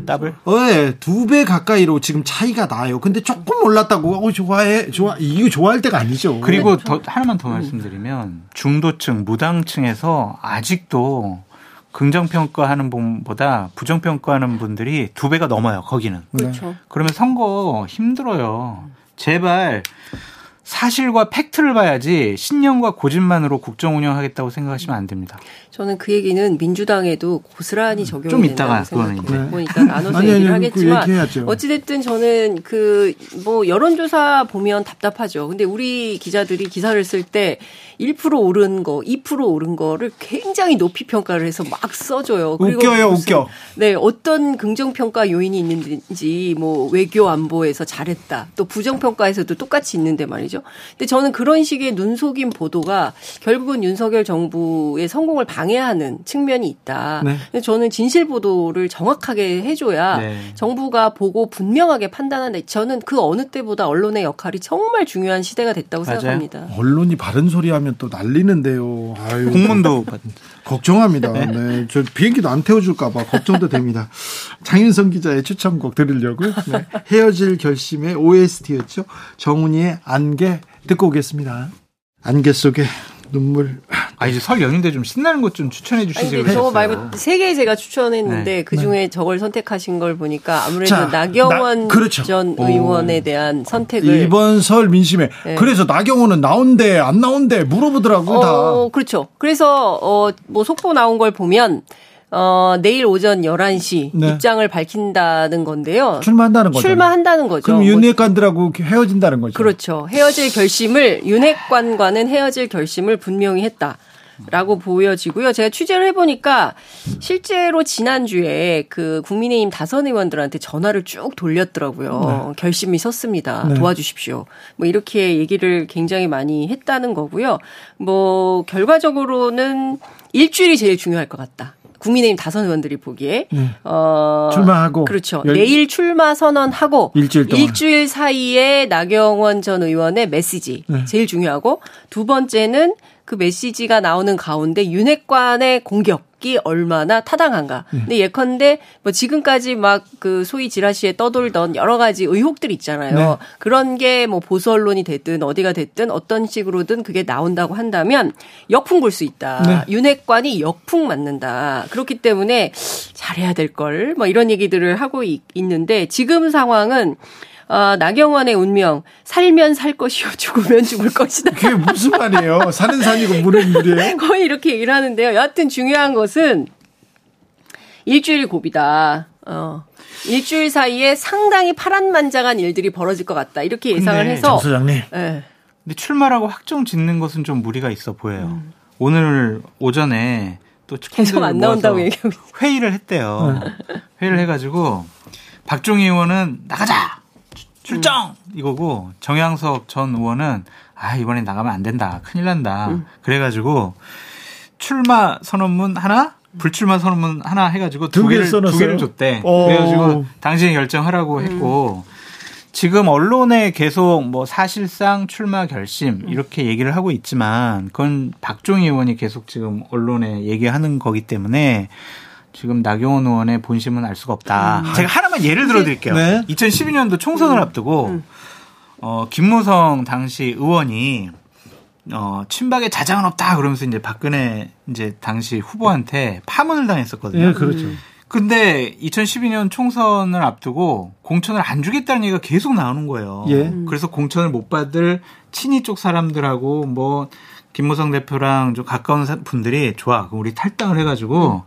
더블? 어, 네, 두배 가까이로 지금 차이가 나요. 근데 조금 올랐다고 어 좋아해 좋아 이거 좋아할 때가 아니죠. 그리고 더 하나만 더 말씀드리면 중도층, 무당층에서 아직도 긍정평가하는 분보다 부정평가하는 분들이 두 배가 넘어요, 거기는. 그렇죠. 그러면 선거 힘들어요. 제발 사실과 팩트를 봐야지 신념과 고집만으로 국정 운영하겠다고 생각하시면 안 됩니다. 저는 그 얘기는 민주당에도 고스란히 적용이 좀 된다고 이따가 그거는 이따 나눠서 아니, 얘기를 아니, 하겠지만 그 얘기해야죠. 어찌 됐든 저는 그 뭐 여론조사 보면 답답하죠. 근데 우리 기자들이 기사를 쓸 때 1% 오른 거, 2% 오른 거를 굉장히 높이 평가를 해서 막 써줘요. 웃겨요, 무슨, 웃겨. 네, 어떤 긍정 평가 요인이 있는지, 뭐, 외교 안보에서 잘했다. 또 부정 평가에서도 똑같이 있는데 말이죠. 근데 저는 그런 식의 눈속임 보도가 결국은 윤석열 정부의 성공을 방해하는 측면이 있다. 네. 근데 저는 진실 보도를 정확하게 해줘야 네. 정부가 보고 분명하게 판단한다. 저는 그 어느 때보다 언론의 역할이 정말 중요한 시대가 됐다고 맞아요. 생각합니다. 언론이 바른 소리 하면 또 난리는데요. 아유. 공문도 받- 걱정합니다. 네. 저 비행기도 안 태워줄까봐 걱정도 됩니다. 장윤성 기자의 추천곡 들으려고요. 네. 헤어질 결심의 OST였죠. 정훈이의 안개 듣고 오겠습니다. 안개 속에 눈물. 아 이제 설 연휴인데 좀 신나는 것 좀 추천해 근데 저거. 말고 세 개 제가 추천했는데 네. 그 중에 저걸 선택하신 걸 보니까 아무래도 자, 나경원 나- 그렇죠. 전 오. 의원에 대한 선택을 이번 설 민심에. 네. 그래서 나경원은 나온대, 안 나온대 물어보더라고요, 어, 다. 그렇죠. 그래서 어 뭐 속보 나온 걸 보면 어 내일 오전 11시 네. 입장을 밝힌다는 건데요. 출마한다는 거죠. 출마한다는 거죠. 그럼 뭐 윤핵관들하고 헤어진다는 거죠. 그렇죠. 헤어질 결심을 윤핵관과는 헤어질 결심을 분명히 했다. 라고 보여지고요. 제가 취재를 해보니까 실제로 지난주에 그 국민의힘 다선 의원들한테 전화를 쭉 돌렸더라고요. 결심이 섰습니다. 네. 도와주십시오. 뭐 이렇게 얘기를 굉장히 많이 했다는 거고요. 뭐 결과적으로는 일주일이 제일 중요할 것 같다. 국민의힘 다선 의원들이 보기에 어 출마하고 그렇죠. 열- 내일 출마 선언하고 일주일. 일주일 사이에 나경원 전 의원의 메시지 네. 제일 중요하고 두 번째는 그 메시지가 나오는 가운데 윤핵관의 공격 이 얼마나 타당한가. 네. 근데 예컨대 뭐 지금까지 막 그 소위 지라시에 떠돌던 여러 가지 의혹들 있잖아요. 네. 그런 게 뭐 보수 언론이 됐든 어디가 됐든 어떤 식으로든 그게 나온다고 한다면 역풍 불 수 있다. 네. 윤핵관이 역풍 맞는다. 그렇기 때문에 잘해야 될 걸. 뭐 이런 얘기들을 하고 있, 있는데 지금 상황은 어, 나경원의 운명 살면 살 것이요 죽으면 죽을 것이다. 그게 무슨 말이에요? 사는 산이고 물은 물이에요? 거의 이렇게 얘기를 하는데요. 여하튼 중요한 것은 일주일 고비다. 어. 일주일 사이에 상당히 파란만장한 일들이 벌어질 것 같다. 이렇게 예상을 근데 해서 정 소장님. 예. 근데 출마라고 확정 짓는 것은 좀 무리가 있어 보여요. 오늘 오전에 또 음. 계속 안 나온다고 얘기하고. 회의를 했대요. 회의를 해가지고 박종희 의원은 나가자 출정 이거고 정양석 전 의원은 아 이번엔 나가면 안 된다 큰일 난다. 음. 그래가지고 출마 선언문 하나 불출마 선언문 하나 해가지고 두 두 개를 개를 두 써놨어요? 개를 줬대. 오. 그래가지고 당신이 결정하라고 음. 했고 지금 언론에 계속 뭐 사실상 출마 결심 이렇게 얘기를 하고 있지만 그건 박종희 의원이 계속 지금 언론에 얘기하는 거기 때문에 지금 나경원 의원의 본심은 알 수가 없다. 제가 하나만 예를 들어 드릴게요. 네. 2012년도 총선을 앞두고 어 김무성 당시 의원이 어 친박에 자장은 없다 그러면서 이제 박근혜 이제 당시 후보한테 파문을 당했었거든요. 예, 그렇죠. 근데 2012년 총선을 앞두고 공천을 안 주겠다는 얘기가 계속 나오는 거예요. 예. 그래서 공천을 못 받을 친이 쪽 사람들하고 뭐 김무성 대표랑 좀 가까운 사- 분들이 좋아. 그럼 우리 탈당을 해가지고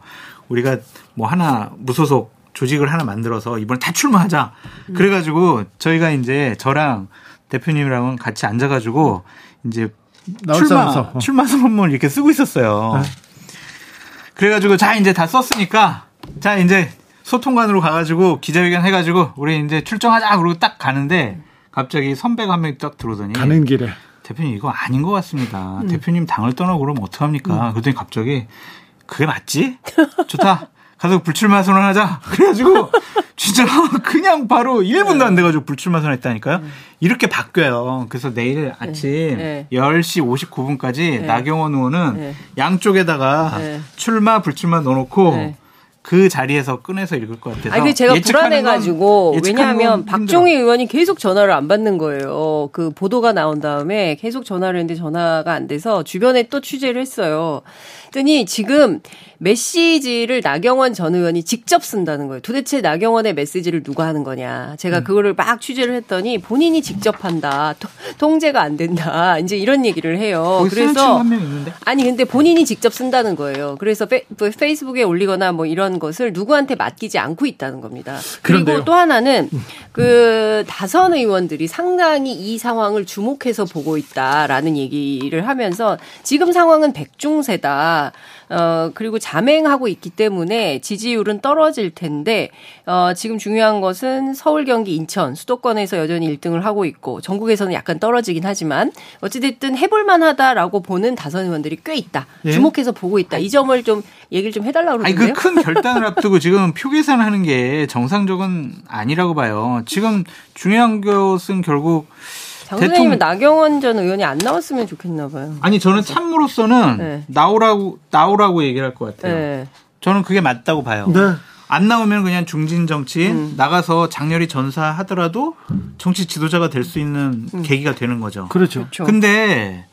우리가 뭐 하나 무소속 조직을 하나 만들어서 이번에 다 출마하자. 그래가지고 저희가 이제 저랑 대표님이랑은 같이 앉아가지고 이제 출마. 어. 출마 선언문 이렇게 쓰고 있었어요. 네. 그래가지고 자 이제 다 썼으니까 자 이제 소통관으로 가가지고 기자회견 해가지고 우리 이제 출정하자 그러고 딱 가는데 갑자기 선배가 한 명이 딱 들어오더니 가는 길에 대표님 이거 아닌 것 같습니다. 음. 대표님 당을 떠나고 그러면 어떡합니까? 음. 그랬더니 갑자기 그게 맞지? 좋다. 가서 불출마 선언하자. 그래가지고 진짜 그냥 바로 1분도 안 돼가지고 불출마 선언했다니까요. 이렇게 바뀌어요. 그래서 내일 아침 네. 10시 59분까지 네. 나경원 의원은 네. 양쪽에다가 네. 출마 불출마 넣어놓고 네. 그 자리에서 꺼내서 읽을 것 같아서. 아니, 제가 불안해가지고 왜냐하면 박종희 의원이 계속 전화를 안 받는 거예요. 그 보도가 나온 다음에 계속 전화를 했는데 전화가 안 돼서 주변에 또 취재를 했어요. 그랬더니 지금 메시지를 나경원 전 의원이 직접 쓴다는 거예요. 도대체 나경원의 메시지를 누가 하는 거냐. 제가 음. 그거를 막 취재를 했더니 본인이 직접 한다. 통제가 안 된다. 이제 이런 얘기를 해요. 그래서 아니 근데 본인이 직접 쓴다는 거예요. 그래서 페, 뭐 이스북에 올리거나 뭐 이런 것을 누구한테 맡기지 않고 있다는 겁니다. 그리고 그런데요. 또 하나는 음. 그 다선 의원들이 상당히 이 상황을 주목해서 보고 있다라는 얘기를 하면서 지금 상황은 백중세다. 어, 그리고 자맹하고 있기 때문에 지지율은 떨어질 텐데, 어, 지금 중요한 것은 서울, 경기, 인천, 수도권에서 여전히 1등을 하고 있고, 전국에서는 약간 떨어지긴 하지만, 어찌됐든 해볼만 하다라고 보는 다선 의원들이 꽤 있다. 예? 주목해서 보고 있다. 이 점을 좀 얘기를 좀 해달라고 그러는데요. 아니, 그 큰 결단을 앞두고 지금 표 계산하는 게 정상적은 아니라고 봐요. 지금 중요한 것은 결국 장선생님은 나경원 전 의원이 안 나왔으면 좋겠나 봐요. 아니 저는 참으로서는 네. 나오라고 나오라고 얘기를 할 것 같아요. 네. 저는 그게 맞다고 봐요. 네. 안 나오면 그냥 중진 정치인 음. 나가서 장렬히 전사하더라도 정치 지도자가 될 수 있는 음. 계기가 되는 거죠. 그렇죠. 그렇죠. 근데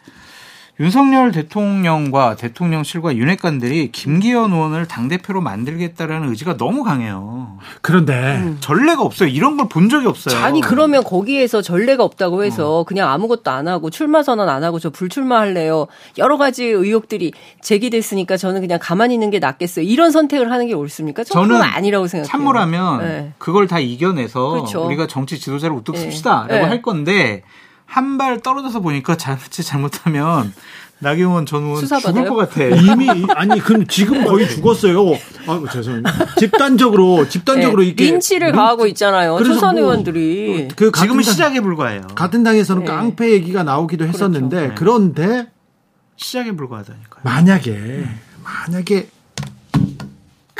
윤석열 대통령과 대통령실과 윤핵관들이 김기현 의원을 당대표로 만들겠다라는 의지가 너무 강해요. 그런데 음. 전례가 없어요. 이런 걸 본 적이 없어요. 아니 그러면 거기에서 전례가 없다고 해서 어. 그냥 아무것도 안 하고 출마 선언 안 하고 저 불출마할래요. 여러 가지 의혹들이 제기됐으니까 저는 그냥 가만히 있는 게 낫겠어요. 이런 선택을 하는 게 옳습니까? 저는 아니라고 생각해요. 참모라면 네. 그걸 다 이겨내서 그렇죠. 우리가 정치 지도자를 우뚝 네. 씁시다라고 네. 할 건데 한 발 떨어져서 보니까 잘못 잘못하면 나경원 전 의원 죽을 것 같아. 이미 아니 그럼 지금 거의 죽었어요. 아 죄송합니다. 집단적으로 집단적으로 네, 이렇게 린치를 가하고 있잖아요. 초선 뭐 의원들이. 그 지금은 시작에 불과해요. 같은 당에서는 네. 깡패 얘기가 나오기도 그렇죠. 했었는데 그렇죠. 그런데 시작에 불과하다니까요. 만약에 만약에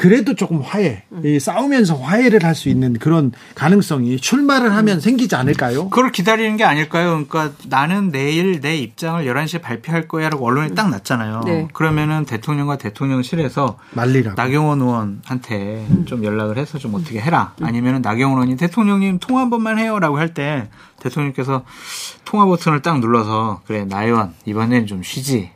그래도 조금 화해, 음. 싸우면서 화해를 할 수 있는 그런 가능성이 출마를 하면 음. 생기지 않을까요? 그걸 기다리는 게 아닐까요? 그러니까 나는 내일 내 입장을 11시에 발표할 거야 라고 언론에 딱 났잖아요. 네. 그러면은 대통령과 대통령실에서 말리라 나경원 의원한테 음. 좀 연락을 해서 좀 어떻게 해라. 음. 아니면은 나경원 의원이 대통령님 통화 한 번만 해요 라고 할 때 대통령께서 통화 버튼을 딱 눌러서 그래 나의원 이번엔 좀 쉬지.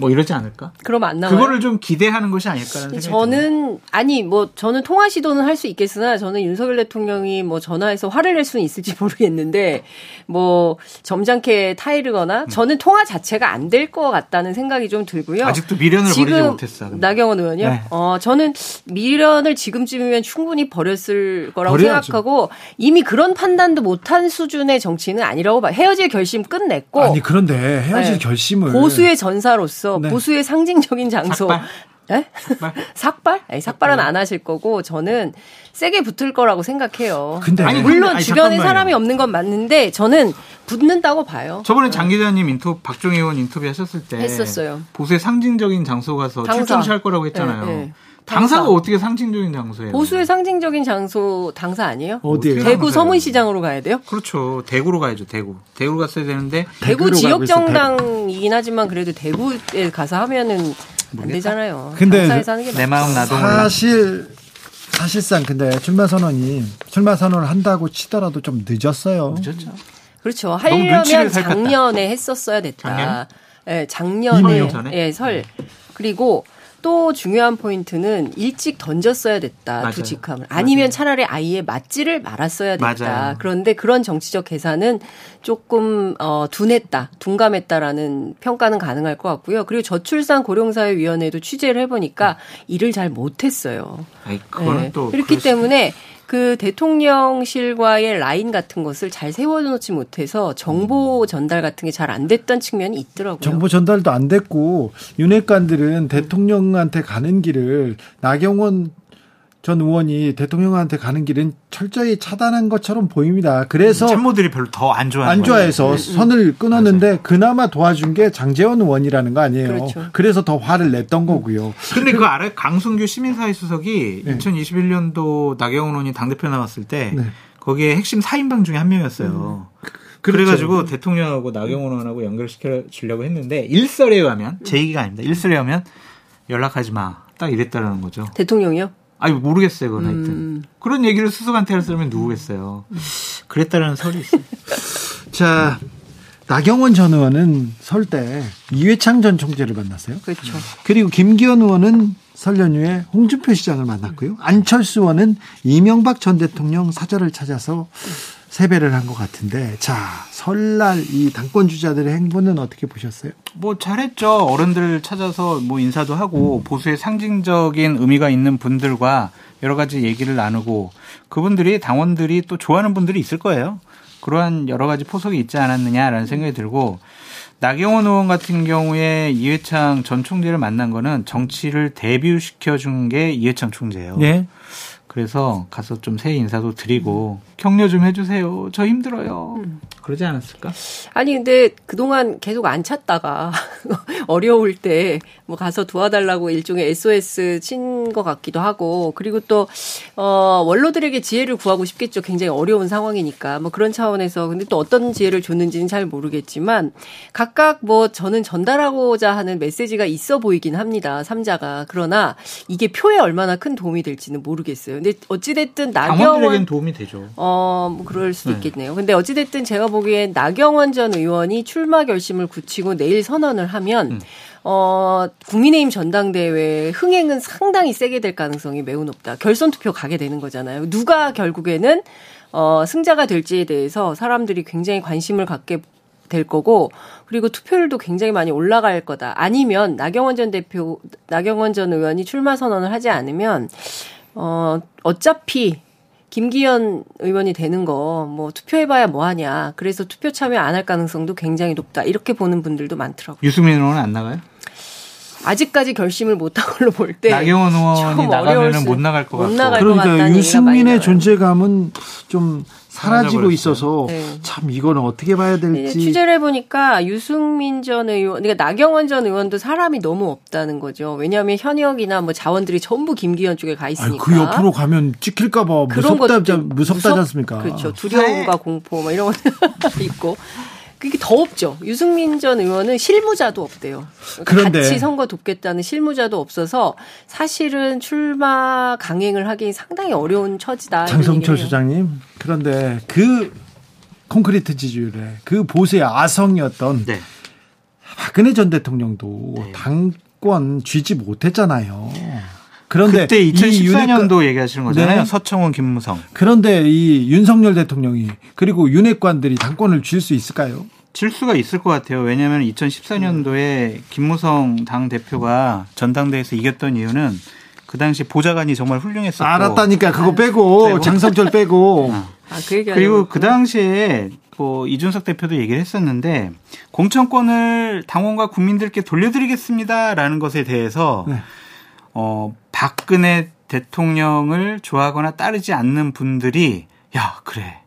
뭐 이러지 않을까? 그럼 안 나와요. 그거를 좀 기대하는 것이 아닐까라는 생각이 저는 듭니다. 아니 뭐 저는 통화 시도는 할 수 있겠으나 저는 윤석열 대통령이 뭐 전화해서 화를 낼 수는 있을지 모르겠는데 뭐 점잖게 타이르거나 음. 저는 통화 자체가 안 될 것 같다는 생각이 좀 들고요. 아직도 미련을 버리지 못했어. 근데. 나경원 의원이요? 네. 어 저는 미련을 지금쯤이면 충분히 버렸을 거라고 버려야죠. 생각하고 이미 그런 판단도 못한 수준의 정치는 아니라고 봐. 헤어질 결심 끝냈고 아니 그런데 헤어질 네. 결심을 보수의 전사로서 네. 보수의 상징적인 장소. 삭발? 네? 삭발? 삭발? 아니, 삭발은 안 하실 거고 저는 세게 붙을 거라고 생각해요. 근데 아니, 물론 아니, 주변에 잠깐만요. 사람이 없는 건 맞는데 저는 붙는다고 봐요. 저번에 장 기자님 인터뷰 박종희 의원 인터뷰 하셨을 때 했었어요. 보수의 상징적인 장소 가서 출정시 할 거라고 했잖아요. 네, 네. 당사 가 어떻게 상징적인 장소예요? 보수의 상징적인 장소 당사 아니에요? 어디에 대구 서문시장으로 가야 돼요? 그렇죠. 대구로 가야죠. 대구. 대구로 갔어야 되는데 대구 지역 정당이긴 하지만 그래도 대구에 가서 하면은 안 되잖아요. 근데 내 마음 나도 사실 사실상 근데 출마 선언이 출마 선언을 한다고 치더라도 좀 늦었어요. 늦었죠. 그렇죠. 하려면 작년에 했었어야 됐다. 작년? 네, 작년에 예, 설. 그리고 또 중요한 포인트는 일찍 던졌어야 됐다. 맞아요. 두 직함을. 아니면 맞아요. 차라리 아예 맞지를 말았어야 됐다. 맞아요. 그런데 그런 정치적 계산은 조금 어 둔했다. 둔감했다라는 평가는 가능할 것 같고요. 그리고 저출산 고령사회 위원회도 취재를 해 보니까 일을 잘 못 했어요. 아니, 네. 그렇기 때문에 그 대통령실과의 라인 같은 것을 잘 세워놓지 못해서 정보 전달 같은 게 잘 안 됐던 측면이 있더라고요. 정보 전달도 안 됐고 윤핵관들은 대통령한테 가는 길을 나경원 전 의원이 대통령한테 가는 길은 철저히 차단한 것처럼 보입니다. 그래서 참모들이 별로 더 안 좋아하는 안 좋아해서 거예요. 선을 끊었는데 맞아요. 그나마 도와준 게 장재원 의원이라는 거 아니에요. 그렇죠. 그래서 더 화를 냈던 거고요. 근데 그 아래 강승규 시민사회 수석이 네. 2021년도 나경원 의원이 당대표 나왔을 때 네. 거기에 핵심 4인방 중에 한 명이었어요. 음. 그렇죠. 그래가지고 대통령하고 나경원 의원하고 연결시켜 주려고 했는데 일설에 의하면 제 얘기가 아닙니다. 일설에 의하면 연락하지 마. 딱 이랬다라는 거죠. 대통령이요? 아니 모르겠어요, 그건 하여튼. 음. 그런 얘기를 수석한테 했으면 누구겠어요. 그랬다라는 설이 있어요. 자, 나경원 전 의원은 설 때 이회창 전 총재를 만났어요. 그렇죠. 그리고 김기현 의원은 설 연휴에 홍준표 시장을 만났고요. 안철수 의원은 이명박 전 대통령 사절을 찾아서 세배를 한 것 같은데 자 설날 이 당권 주자들의 행보는 어떻게 보셨어요? 뭐 잘했죠. 어른들 찾아서 뭐 인사도 하고 보수의 상징적인 의미가 있는 분들과 여러 가지 얘기를 나누고 그분들이 당원들이 또 좋아하는 분들이 있을 거예요. 그러한 여러 가지 포석이 있지 않았느냐라는 생각이 들고 나경원 의원 같은 경우에 이회창 전 총재를 만난 거는 정치를 데뷔시켜 준 게 이회창 총재예요. 네. 그래서 가서 좀 새해 인사도 드리고 격려 좀 해주세요. 저 힘들어요. 음. 그러지 않았을까? 아니 근데 그동안 계속 안 찾다가 어려울 때 뭐 가서 도와달라고 일종의 SOS 친 것 같기도 하고 그리고 또 어, 원로들에게 지혜를 구하고 싶겠죠. 굉장히 어려운 상황이니까 뭐 그런 차원에서 근데 또 어떤 지혜를 줬는지는 잘 모르겠지만 각각 뭐 저는 전달하고자 하는 메시지가 있어 보이긴 합니다. 삼자가 그러나 이게 표에 얼마나 큰 도움이 될지는 모르겠어요. 근데 어찌 됐든 나경원 도움이 되죠. 어, 뭐 그럴 수도 네. 있겠네요. 근데 어찌 됐든 제가 보기엔 나경원 전 의원이 출마 결심을 굳히고 내일 선언을 하면 음. 어, 국민의힘 전당대회 흥행은 상당히 세게 될 가능성이 매우 높다. 결선 투표 가게 되는 거잖아요. 누가 결국에는 어, 승자가 될지에 대해서 사람들이 굉장히 관심을 갖게 될 거고 그리고 투표율도 굉장히 많이 올라갈 거다. 아니면 나경원 전 대표 나경원 전 의원이 출마 선언을 하지 않으면 어 어차피 김기현 의원이 되는 거 뭐 투표해봐야 뭐하냐. 그래서 투표 참여 안 할 가능성도 굉장히 높다. 이렇게 보는 분들도 많더라고요. 유승민 의원은 안 나가요? 아직까지 결심을 못한 걸로 볼 때. 나경원 의원이 나가면 못 나갈 것 같고. 그러니까 유승민의 존재감은 좀 사라지고 있어서 네. 참 이거는 어떻게 봐야 될지 네, 취재를 해보니까 유승민 전 의원, 그러니까 나경원 전 의원도 사람이 너무 없다는 거죠. 왜냐하면 현역이나 뭐 자원들이 전부 김기현 쪽에 가 있으니까. 아니, 그 옆으로 가면 찍힐까봐 무섭다, 무섭다지 않습니까? 그렇죠. 두려움과 공포 뭐 이런 거 있고. 그게 더 없죠. 유승민 전 의원은 실무자도 없대요. 그런데 같이 선거 돕겠다는 실무자도 없어서 사실은 출마 강행을 하기 상당히 어려운 처지다. 장성철 소장님. 그런데 그 콘크리트 지지율에 그 보수의 아성이었던 네. 박근혜 전 대통령도 네. 당권 쥐지 못했잖아요. 그런데 그때 2014년도 얘기하시는 거잖아요. 네. 서청원, 김무성. 그런데 이 윤석열 대통령이 그리고 윤핵관들이 당권을 쥘 수 있을까요? 질 수가 있을 것 같아요. 왜냐하면 2014년도에 김무성 당 대표가 전당대회에서 이겼던 이유는 그 당시 보좌관이 정말 훌륭했었고 알았다니까 그거 빼고, 빼고. 장성철 빼고 아, 그 그리고 그 당시에 뭐 이준석 대표도 얘기를 했었는데 공천권을 당원과 국민들께 돌려드리겠습니다라는 것에 대해서 네. 어, 박근혜 대통령을 좋아하거나 따르지 않는 분들이 야, 그래.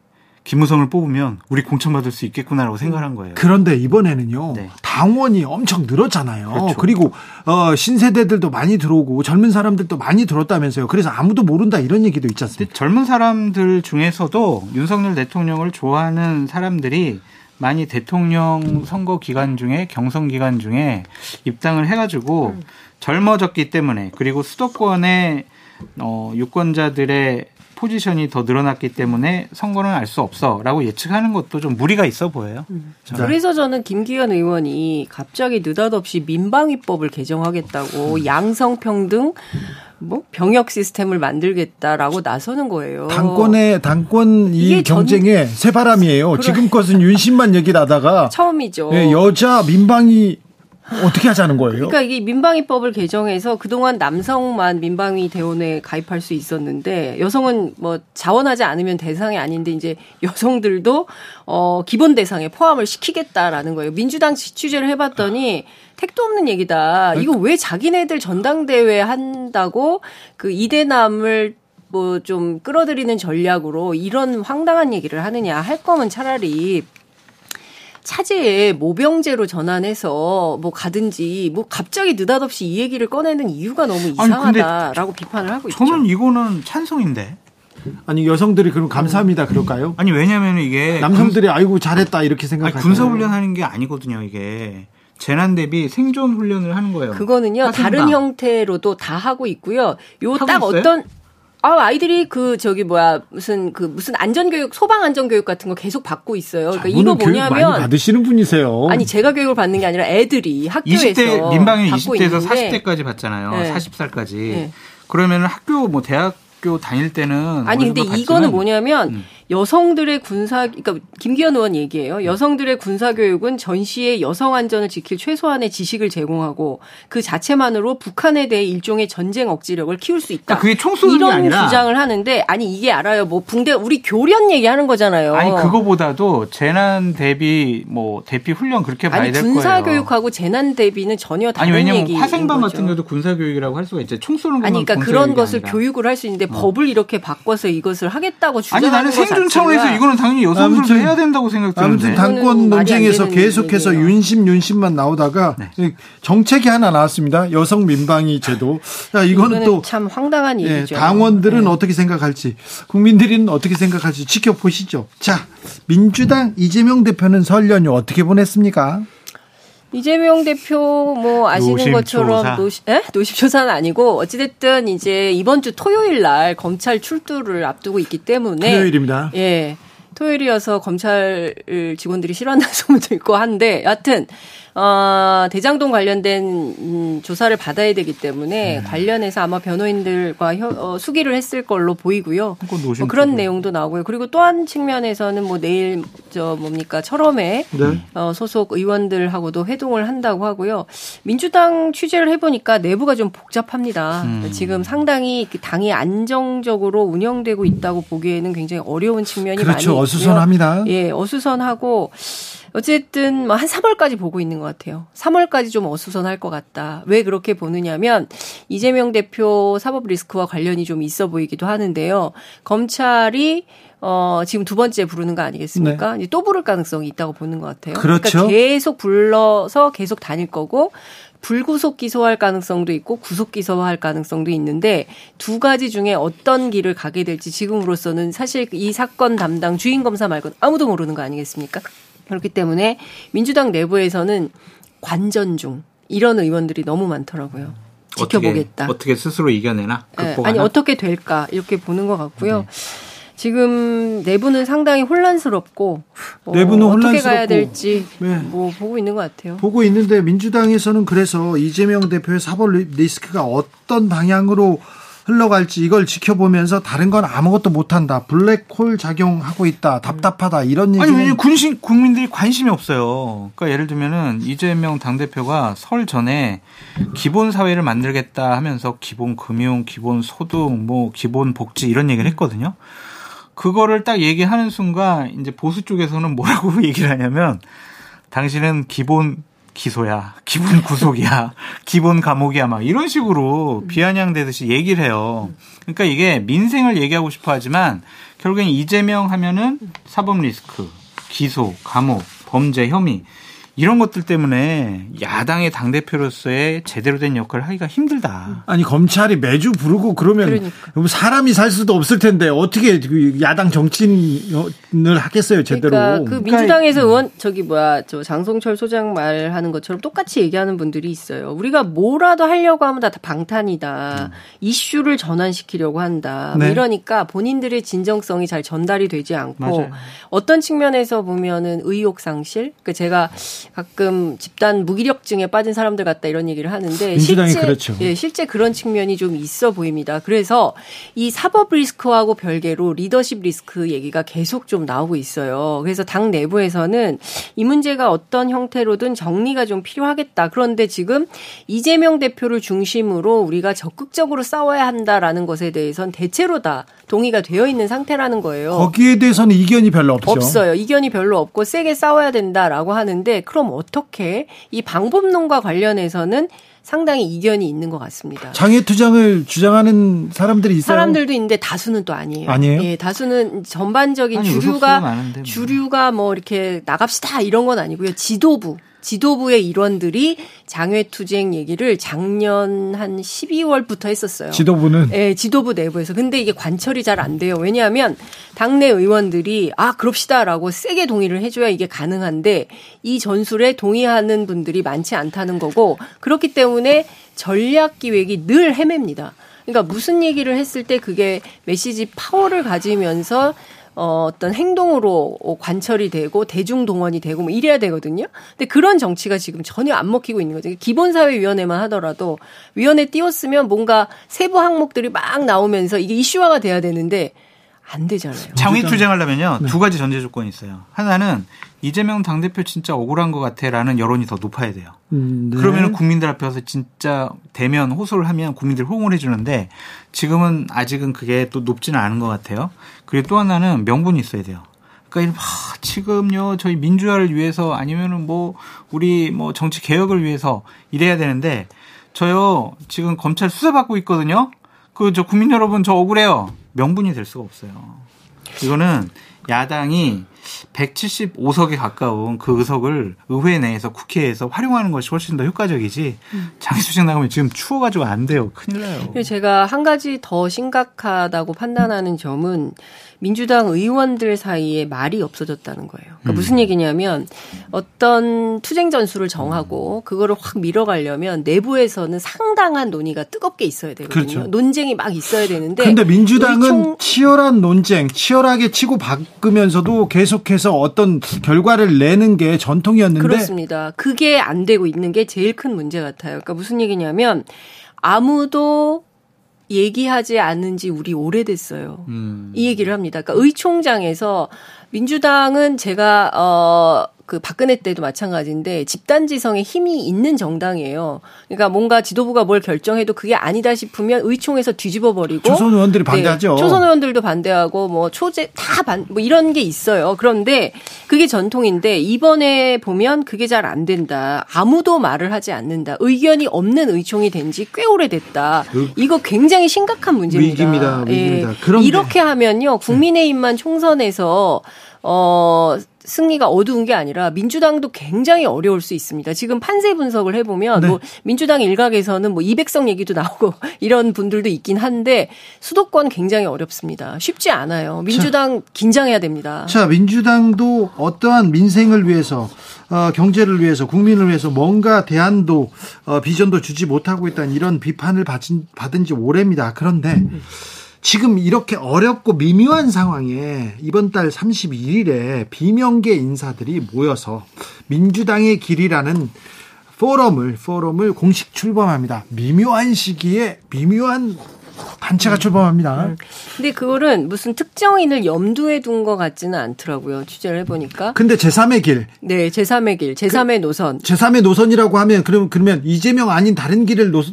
김무성을 뽑으면 우리 공천받을 수 있겠구나라고 생각한 거예요. 그런데 이번에는요. 네. 당원이 엄청 늘었잖아요. 그렇죠. 그리고 어, 신세대들도 많이 들어오고 젊은 사람들도 많이 들었다면서요. 그래서 아무도 모른다 이런 얘기도 있지 않습니까? 젊은 사람들 중에서도 윤석열 대통령을 좋아하는 사람들이 많이 대통령 선거 기간 중에 경선 기간 중에 입당을 해가지고 음. 젊어졌기 때문에 그리고 수도권의 어, 유권자들의 포지션이 더 늘어났기 때문에 선거는 알 수 없어라고 예측하는 것도 좀 무리가 있어 보여요. 음. 그래서 저는 김기현 의원이 갑자기 느닷없이 민방위법을 개정하겠다고 음. 양성평등 뭐 병역 시스템을 만들겠다라고 나서는 거예요. 당권의 당권 이 경쟁의 전... 새바람이에요. 지금 것은 윤심만 얘기 나다가 처음이죠. 네, 여자 민방위 어떻게 하자는 거예요? 그러니까 이게 민방위법을 개정해서 그동안 남성만 민방위 대원에 가입할 수 있었는데 여성은 뭐 자원하지 않으면 대상이 아닌데 이제 여성들도 어 기본 대상에 포함을 시키겠다라는 거예요. 민주당 취재를 해 봤더니 택도 없는 얘기다. 이거 왜 자기네들 전당대회 한다고 그 이대남을 뭐 좀 끌어들이는 전략으로 이런 황당한 얘기를 하느냐 할 거면 차라리 차제에 모병제로 전환해서 뭐 가든지 뭐 갑자기 느닷없이 이 얘기를 꺼내는 이유가 너무 이상하다라고 아니, 비판을 하고 저는 있죠. 저는 이거는 찬성인데. 아니 여성들이 그럼 감사합니다 그럴까요? 아니 왜냐면 이게 남성들이 군... 아이고 잘했다 이렇게 생각하요 군사 훈련하는 게 아니거든요 이게 재난 대비 생존 훈련을 하는 거예요. 그거는요 하신다. 다른 형태로도 다 하고 있고요. 요 딱 어떤 아, 아이들이 그 저기 뭐야 무슨 그 무슨 안전교육 소방 안전교육 같은 거 계속 받고 있어요. 그러니까 이거 뭐냐면 많이 받으시는 분이세요. 아니 제가 교육을 받는 게 아니라 애들이 학교에서 20대 민방위 20대에서 있는데. 40대까지 받잖아요. 네. 40살까지. 네. 그러면 학교 뭐 대학교 다닐 때는 아니 근데 이거는 뭐냐면 음. 여성들의 군사 그러니까 김기현 의원 얘기예요. 여성들의 군사 교육은 전시의 여성 안전을 지킬 최소한의 지식을 제공하고 그 자체만으로 북한에 대해 일종의 전쟁 억지력을 키울 수 있다. 그러니까 그게 총 쏘는 이런 게 아니라 주장을 하는데 아니 이게 알아요. 뭐 붕대 우리 교련 얘기하는 거잖아요. 아니 그거보다도 재난 대비 뭐 대피 훈련 그렇게 봐야 될 거예요. 군사 교육하고 재난 대비는 전혀 다른 아니, 얘기. 화생방 같은 경우도 군사 교육이라고 할 수가 있죠. 총 쏘는 아니 그러니까 그런 것을 아니라. 교육을 할 수 있는데 어. 법을 이렇게 바꿔서 이것을 하겠다고 주장하는 아니 나는 생존 차원에서 이거는 당연히 여성들도 해야 된다고 생각되는데. 아무튼 당권 논쟁에서 계속해서 윤심 윤심만 나오다가 네. 정책이 하나 나왔습니다. 여성 민방위 제도. 야, 이거는 또 참 황당한 예, 일이죠. 당원들은 네. 어떻게 생각할지, 국민들은 어떻게 생각할지 지켜보시죠. 자, 민주당 이재명 대표는 설 연휴 어떻게 보냈습니까? 이재명 대표 뭐 아시는 노심초사. 것처럼 노시, 에? 노심초사는 아니고 어찌됐든 이제 이번 주 토요일 날 검찰 출두를 앞두고 있기 때문에 토요일입니다. 예. 토요일이어서 검찰 직원들이 싫어한다는 소문도 있고 한데 여하튼 어, 대장동 관련된 음, 조사를 받아야 되기 때문에 네. 관련해서 아마 변호인들과 혀, 어, 수기를 했을 걸로 보이고요. 뭐 그런 내용도 나오고요. 그리고 또 한 측면에서는 뭐 내일 저 뭡니까 철험에 네. 어, 소속 의원들하고도 회동을 한다고 하고요. 민주당 취재를 해보니까 내부가 좀 복잡합니다. 음. 지금 상당히 그 당이 안정적으로 운영되고 있다고 보기에는 굉장히 어려운 측면이 그렇죠. 많이 있고요. 어수선합니다. 예, 어수선하고 어쨌든 뭐 한 3월까지 보고 있는 것 같아요. 3월까지 좀 어수선할 것 같다. 왜 그렇게 보느냐면 이재명 대표 사법 리스크와 관련이 좀 있어 보이기도 하는데요. 검찰이 어, 지금 두 번째 부르는 거 아니겠습니까? 네. 또 부를 가능성이 있다고 보는 것 같아요. 그렇죠. 그러니까 계속 불러서 계속 다닐 거고 불구속 기소할 가능성도 있고 구속 기소할 가능성도 있는데 두 가지 중에 어떤 길을 가게 될지 지금으로서는 사실 이 사건 담당 주인 검사 말고는 아무도 모르는 거 아니겠습니까? 그렇기 때문에 민주당 내부에서는 관전 중 이런 의원들이 너무 많더라고요. 지켜보겠다. 어떻게, 어떻게 스스로 이겨내나? 네, 아니 어떻게 될까 이렇게 보는 것 같고요. 네. 지금 내부는 상당히 혼란스럽고 뭐 내부는 어떻게 혼란스럽고, 가야 될지 네. 뭐 보고 있는 것 같아요. 보고 있는데 민주당에서는 그래서 이재명 대표의 사법 리스크가 어떤 방향으로 흘러갈지 이걸 지켜보면서 다른 건 아무것도 못한다. 블랙홀 작용하고 있다. 답답하다. 이런 얘기. 아니, 왜냐면 군신, 국민들이 관심이 없어요. 그러니까 예를 들면은 이재명 당대표가 설 전에 기본 사회를 만들겠다 하면서 기본 금융, 기본 소득, 뭐 기본 복지 이런 얘기를 했거든요. 그거를 딱 얘기하는 순간 이제 보수 쪽에서는 뭐라고 얘기를 하냐면 당신은 기본 기소야, 기본 구속이야, 기본 감옥이야, 막 이런 식으로 비아냥대듯이 얘기를 해요. 그러니까 이게 민생을 얘기하고 싶어 하지만 결국엔 이재명 하면은 사법 리스크, 기소, 감옥, 범죄 혐의 이런 것들 때문에 야당의 당 대표로서의 제대로 된 역할을 하기가 힘들다. 아니 검찰이 매주 부르고 그러면 그러니까. 사람이 살 수도 없을 텐데 어떻게 그 야당 정치인을 하겠어요 제대로? 그러니까 그 그러니까 민주당에서 의원 저기 뭐야 저 장성철 소장 말하는 것처럼 똑같이 얘기하는 분들이 있어요. 우리가 뭐라도 하려고 하면 다 방탄이다. 음. 이슈를 전환시키려고 한다. 뭐 네. 이러니까 본인들의 진정성이 잘 전달이 되지 않고 맞아요. 어떤 측면에서 보면은 의욕 상실. 그 제가 가끔 집단 무기력증에 빠진 사람들 같다 이런 얘기를 하는데 실제 그렇죠. 예, 실제 그런 측면이 좀 있어 보입니다. 그래서 이 사법 리스크하고 별개로 리더십 리스크 얘기가 계속 좀 나오고 있어요. 그래서 당 내부에서는 이 문제가 어떤 형태로든 정리가 좀 필요하겠다. 그런데 지금 이재명 대표를 중심으로 우리가 적극적으로 싸워야 한다라는 것에 대해선 대체로 다 동의가 되어 있는 상태라는 거예요. 거기에 대해서는 이견이 별로 없죠. 없어요. 이견이 별로 없고 세게 싸워야 된다라고 하는데 그럼 어떻게 이 방법론과 관련해서는 상당히 이견이 있는 것 같습니다. 장애 투쟁을 주장하는 사람들이 있어요. 사람들도 있는데 다수는 또 아니에요. 아니에요? 예, 다수는 전반적인 아니, 주류가 뭐. 주류가 뭐 이렇게 나갑시다 이런 건 아니고요. 지도부 지도부의 일원들이 장외투쟁 얘기를 작년 한 12월부터 했었어요. 지도부는? 네, 지도부 내부에서. 근데 이게 관철이 잘 안 돼요. 왜냐하면 당내 의원들이 아, 그럽시다라고 세게 동의를 해줘야 이게 가능한데 이 전술에 동의하는 분들이 많지 않다는 거고 그렇기 때문에 전략 기획이 늘 헤맵니다. 그러니까 무슨 얘기를 했을 때 그게 메시지 파워를 가지면서 어, 어떤 행동으로 관철이 되고 대중 동원이 되고 뭐 이래야 되거든요. 근데 그런 정치가 지금 전혀 안 먹히고 있는 거죠. 기본사회위원회만 하더라도 위원회 띄웠으면 뭔가 세부 항목들이 막 나오면서 이게 이슈화가 돼야 되는데 안 되잖아요. 장외 투쟁하려면요 네. 두 가지 전제 조건이 있어요. 하나는 이재명 당대표 진짜 억울한 것 같아 라는 여론이 더 높아야 돼요. 음, 네. 그러면 국민들 앞에서 진짜 대면 호소를 하면 국민들 호응을 해주는데 지금은 아직은 그게 또 높지는 않은 것 같아요. 그리고 또 하나는 명분이 있어야 돼요. 그러니까 아, 지금요 저희 민주화를 위해서 아니면은 뭐 우리 뭐 정치 개혁을 위해서 이래야 되는데 저요 지금 검찰 수사받고 있거든요. 그 저 국민 여러분 저 억울해요. 명분이 될 수가 없어요. 이거는 야당이 175석에 가까운 그 의석을 의회 내에서 국회에서 활용하는 것이 훨씬 더 효과적이지 음. 장기수직 나가면 지금 추워가지고 안 돼요. 큰일 나요. 제가 한 가지 더 심각하다고 판단하는 점은 민주당 의원들 사이에 말이 없어졌다는 거예요. 그러니까 음. 무슨 얘기냐면 어떤 투쟁 전술을 정하고 그거를 확 밀어가려면 내부에서는 상당한 논의가 뜨겁게 있어야 되거든요. 그렇죠. 논쟁이 막 있어야 되는데. 근데 민주당은 총... 치열한 논쟁, 치열하게 치고 바꾸면서도 계속 해서 어떤 결과를 내는 게 전통이었는데. 그렇습니다. 그게 안 되고 있는 게 제일 큰 문제 같아요. 그러니까 무슨 얘기냐면 아무도 얘기하지 않은 지 우리 오래됐어요. 음. 이 얘기를 합니다. 그러니까 의총장에서 민주당은 제가 어 그 박근혜 때도 마찬가지인데 집단지성에 힘이 있는 정당이에요. 그러니까 뭔가 지도부가 뭘 결정해도 그게 아니다 싶으면 의총에서 뒤집어 버리고 초선 의원들이 네, 반대하죠. 네, 초선 의원들도 반대하고 뭐 초재 다 반 뭐 이런 게 있어요. 그런데 그게 전통인데 이번에 보면 그게 잘 안 된다. 아무도 말을 하지 않는다. 의견이 없는 의총이 된 지 꽤 오래됐다. 이거 굉장히 심각한 문제입니다. 위기입니다. 위기입니다. 예. 그런데. 이렇게 하면요. 국민의힘만 총선에서 어 승리가 어두운 게 아니라 민주당도 굉장히 어려울 수 있습니다. 지금 판세 분석을 해보면 네. 뭐 민주당 일각에서는 뭐 200석 얘기도 나오고 이런 분들도 있긴 한데 수도권 굉장히 어렵습니다. 쉽지 않아요. 민주당 자, 긴장해야 됩니다. 자, 민주당도 어떠한 민생을 위해서 어, 경제를 위해서 국민을 위해서 뭔가 대안도 어, 비전도 주지 못하고 있다는 이런 비판을 받은, 받은 지 오래입니다. 그런데 음. 지금 이렇게 어렵고 미묘한 상황에 이번 달 31일에 비명계 인사들이 모여서 민주당의 길이라는 포럼을 포럼을 공식 출범합니다. 미묘한 시기에 미묘한 단체가 출범합니다. 음. 근데 그거는 무슨 특정인을 염두에 둔 것 같지는 않더라고요. 취재를 해보니까. 근데 제3의 길. 네, 제3의 길, 제3의 그, 노선. 제3의 노선이라고 하면 그러면 그러면 이재명 아닌 다른 길을 노,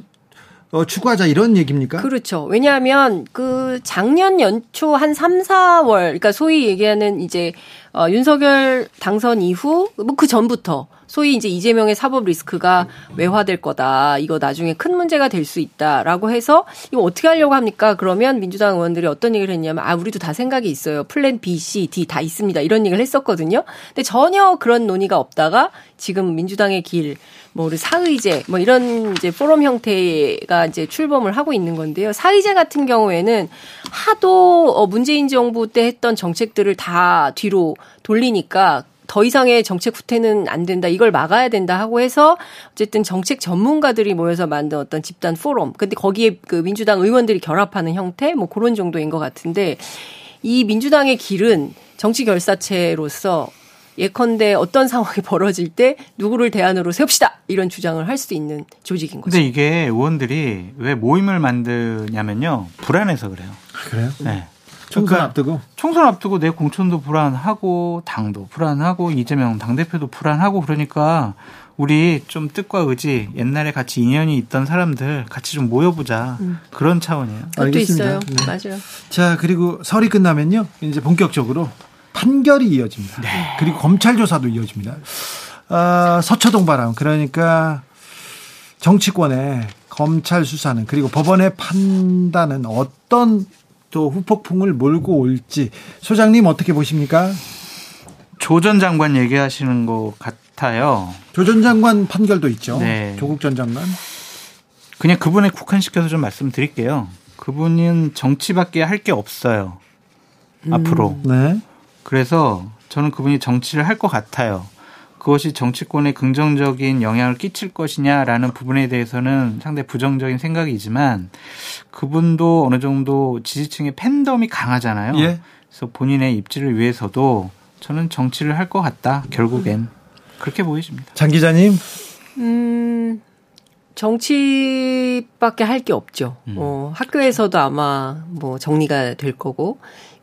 어, 추구하자 이런 얘기입니까? 그렇죠. 왜냐하면 그 작년 연초 한 3, 4월, 그러니까 소위 얘기하는 이제 어, 윤석열 당선 이후 뭐 그 전부터 소위 이제 이재명의 사법 리스크가 외화될 거다. 이거 나중에 큰 문제가 될 수 있다라고 해서 이거 어떻게 하려고 합니까? 그러면 민주당 의원들이 어떤 얘기를 했냐면 아, 우리도 다 생각이 있어요. 플랜 B, C, D 다 있습니다. 이런 얘기를 했었거든요. 근데 전혀 그런 논의가 없다가 지금 민주당의 길, 뭐 우리 사의제 뭐 이런 이제 포럼 형태가 이제 출범을 하고 있는 건데요. 사의제 같은 경우에는 하도 어, 문재인 정부 때 했던 정책들을 다 뒤로 돌리니까 더 이상의 정책 후퇴는 안 된다. 이걸 막아야 된다 하고 해서 어쨌든 정책 전문가들이 모여서 만든 어떤 집단 포럼. 근데 거기에 그 민주당 의원들이 결합하는 형태 뭐 그런 정도인 것 같은데 이 민주당의 길은 정치 결사체로서 예컨대 어떤 상황이 벌어질 때 누구를 대안으로 세웁시다 이런 주장을 할 수 있는 조직인 거죠. 근데 이게 의원들이 왜 모임을 만드냐면요 불안해서 그래요. 아, 그래요? 네. 총선 그러니까 앞두고 총선 앞두고 내 공천도 불안하고 당도 불안하고 이재명 당 대표도 불안하고 그러니까 우리 좀 뜻과 의지 옛날에 같이 인연이 있던 사람들 같이 좀 모여보자 음. 그런 차원이에요. 알겠습니다. 있어요. 네. 맞아요. 자 그리고 설이 끝나면요 이제 본격적으로 판결이 이어집니다. 네. 그리고 검찰 조사도 이어집니다. 어, 서초동 바람 그러니까 정치권의 검찰 수사는 그리고 법원의 판단은 어떤 또 후폭풍을 몰고 올지 소장님 어떻게 보십니까? 조 전 장관 얘기하시는 것 같아요. 조 전 장관 판결도 있죠. 네. 조국 전 장관. 그냥 그분에 국한시켜서 좀 말씀드릴게요. 그분은 정치밖에 할 게 없어요. 음. 앞으로. 네. 그래서 저는 그분이 정치를 할 것 같아요. 그것이 정치권에 긍정적인 영향을 끼칠 것이냐라는 부분에 대해서는 상당히 부정적인 생각이지만 그분도 어느 정도 지지층의 팬덤이 강하잖아요. 예. 그래서 본인의 입지를 위해서도 저는 정치를 할 것 같다. 결국엔 그렇게 보이십니다. 장 기자님. 음. 정치밖에 할 게 없죠. 음. 어, 학교에서도 아마 뭐 정리가 될 거고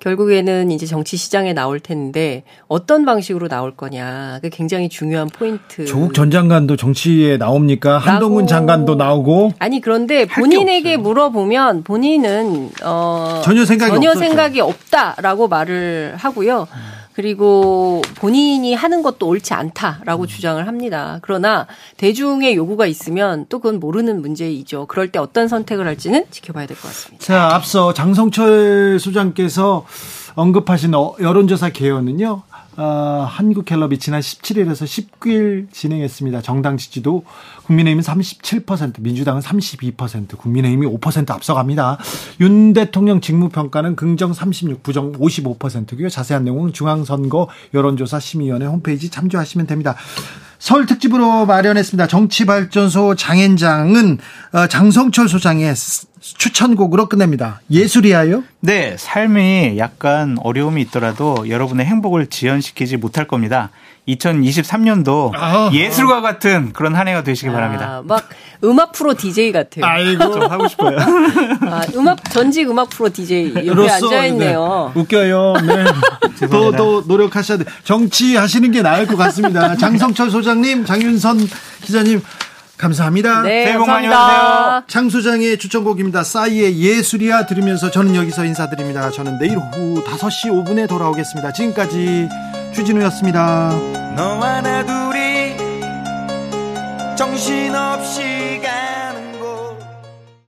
결국에는 이제 정치 시장에 나올 텐데 어떤 방식으로 나올 거냐. 그게 굉장히 중요한 포인트. 조국 전 장관도 정치에 나옵니까? 한동훈 장관도 나오고. 아니 그런데 본인에게 물어보면 본인은 어 전혀 생각이 전혀 없었죠. 생각이 없다라고 말을 하고요. 음. 그리고 본인이 하는 것도 옳지 않다라고 음. 주장을 합니다. 그러나 대중의 요구가 있으면 또 그건 모르는 문제이죠. 그럴 때 어떤 선택을 할지는 지켜봐야 될 것 같습니다. 자, 앞서 장성철 소장께서 언급하신 어, 여론조사 개요는요. 어, 한국갤럽이 지난 17일에서 19일 진행했습니다. 정당 지지도 국민의힘은 37%, 민주당은 32%, 국민의힘이 5% 앞서갑니다. 윤 대통령 직무평가는 긍정 36, 부정 55%고요. 자세한 내용은 중앙선거 여론조사 심의위원회 홈페이지 참조하시면 됩니다. 서울 특집으로 마련했습니다. 정치발전소 장현장은 어, 장성철 소장의 추천곡으로 끝냅니다. 예술이야요? 네, 삶이 약간 어려움이 있더라도 여러분의 행복을 지연시키지 못할 겁니다. 2023년도 아, 예술과 같은 그런 한 해가 되시기 아, 바랍니다. 막 음악 프로 DJ 같아요. 아이고 좀 하고 싶어요. 아, 음악 전직 음악 프로 DJ 옆에 앉아 있네요. 네, 웃겨요. 네. 더더 노력하셔야 돼. 정치 하시는 게 나을 것 같습니다. 장성철 소장님, 장윤선 기자님 감사합니다. 네, 새해 복 많이 받으세요. 창 소장의 추천곡입니다. 싸이의 예술이야 들으면서 저는 여기서 인사드립니다. 저는 내일 오후 5시 5분에 돌아오겠습니다. 지금까지 주진우였습니다. 너와 나 둘이 정신없이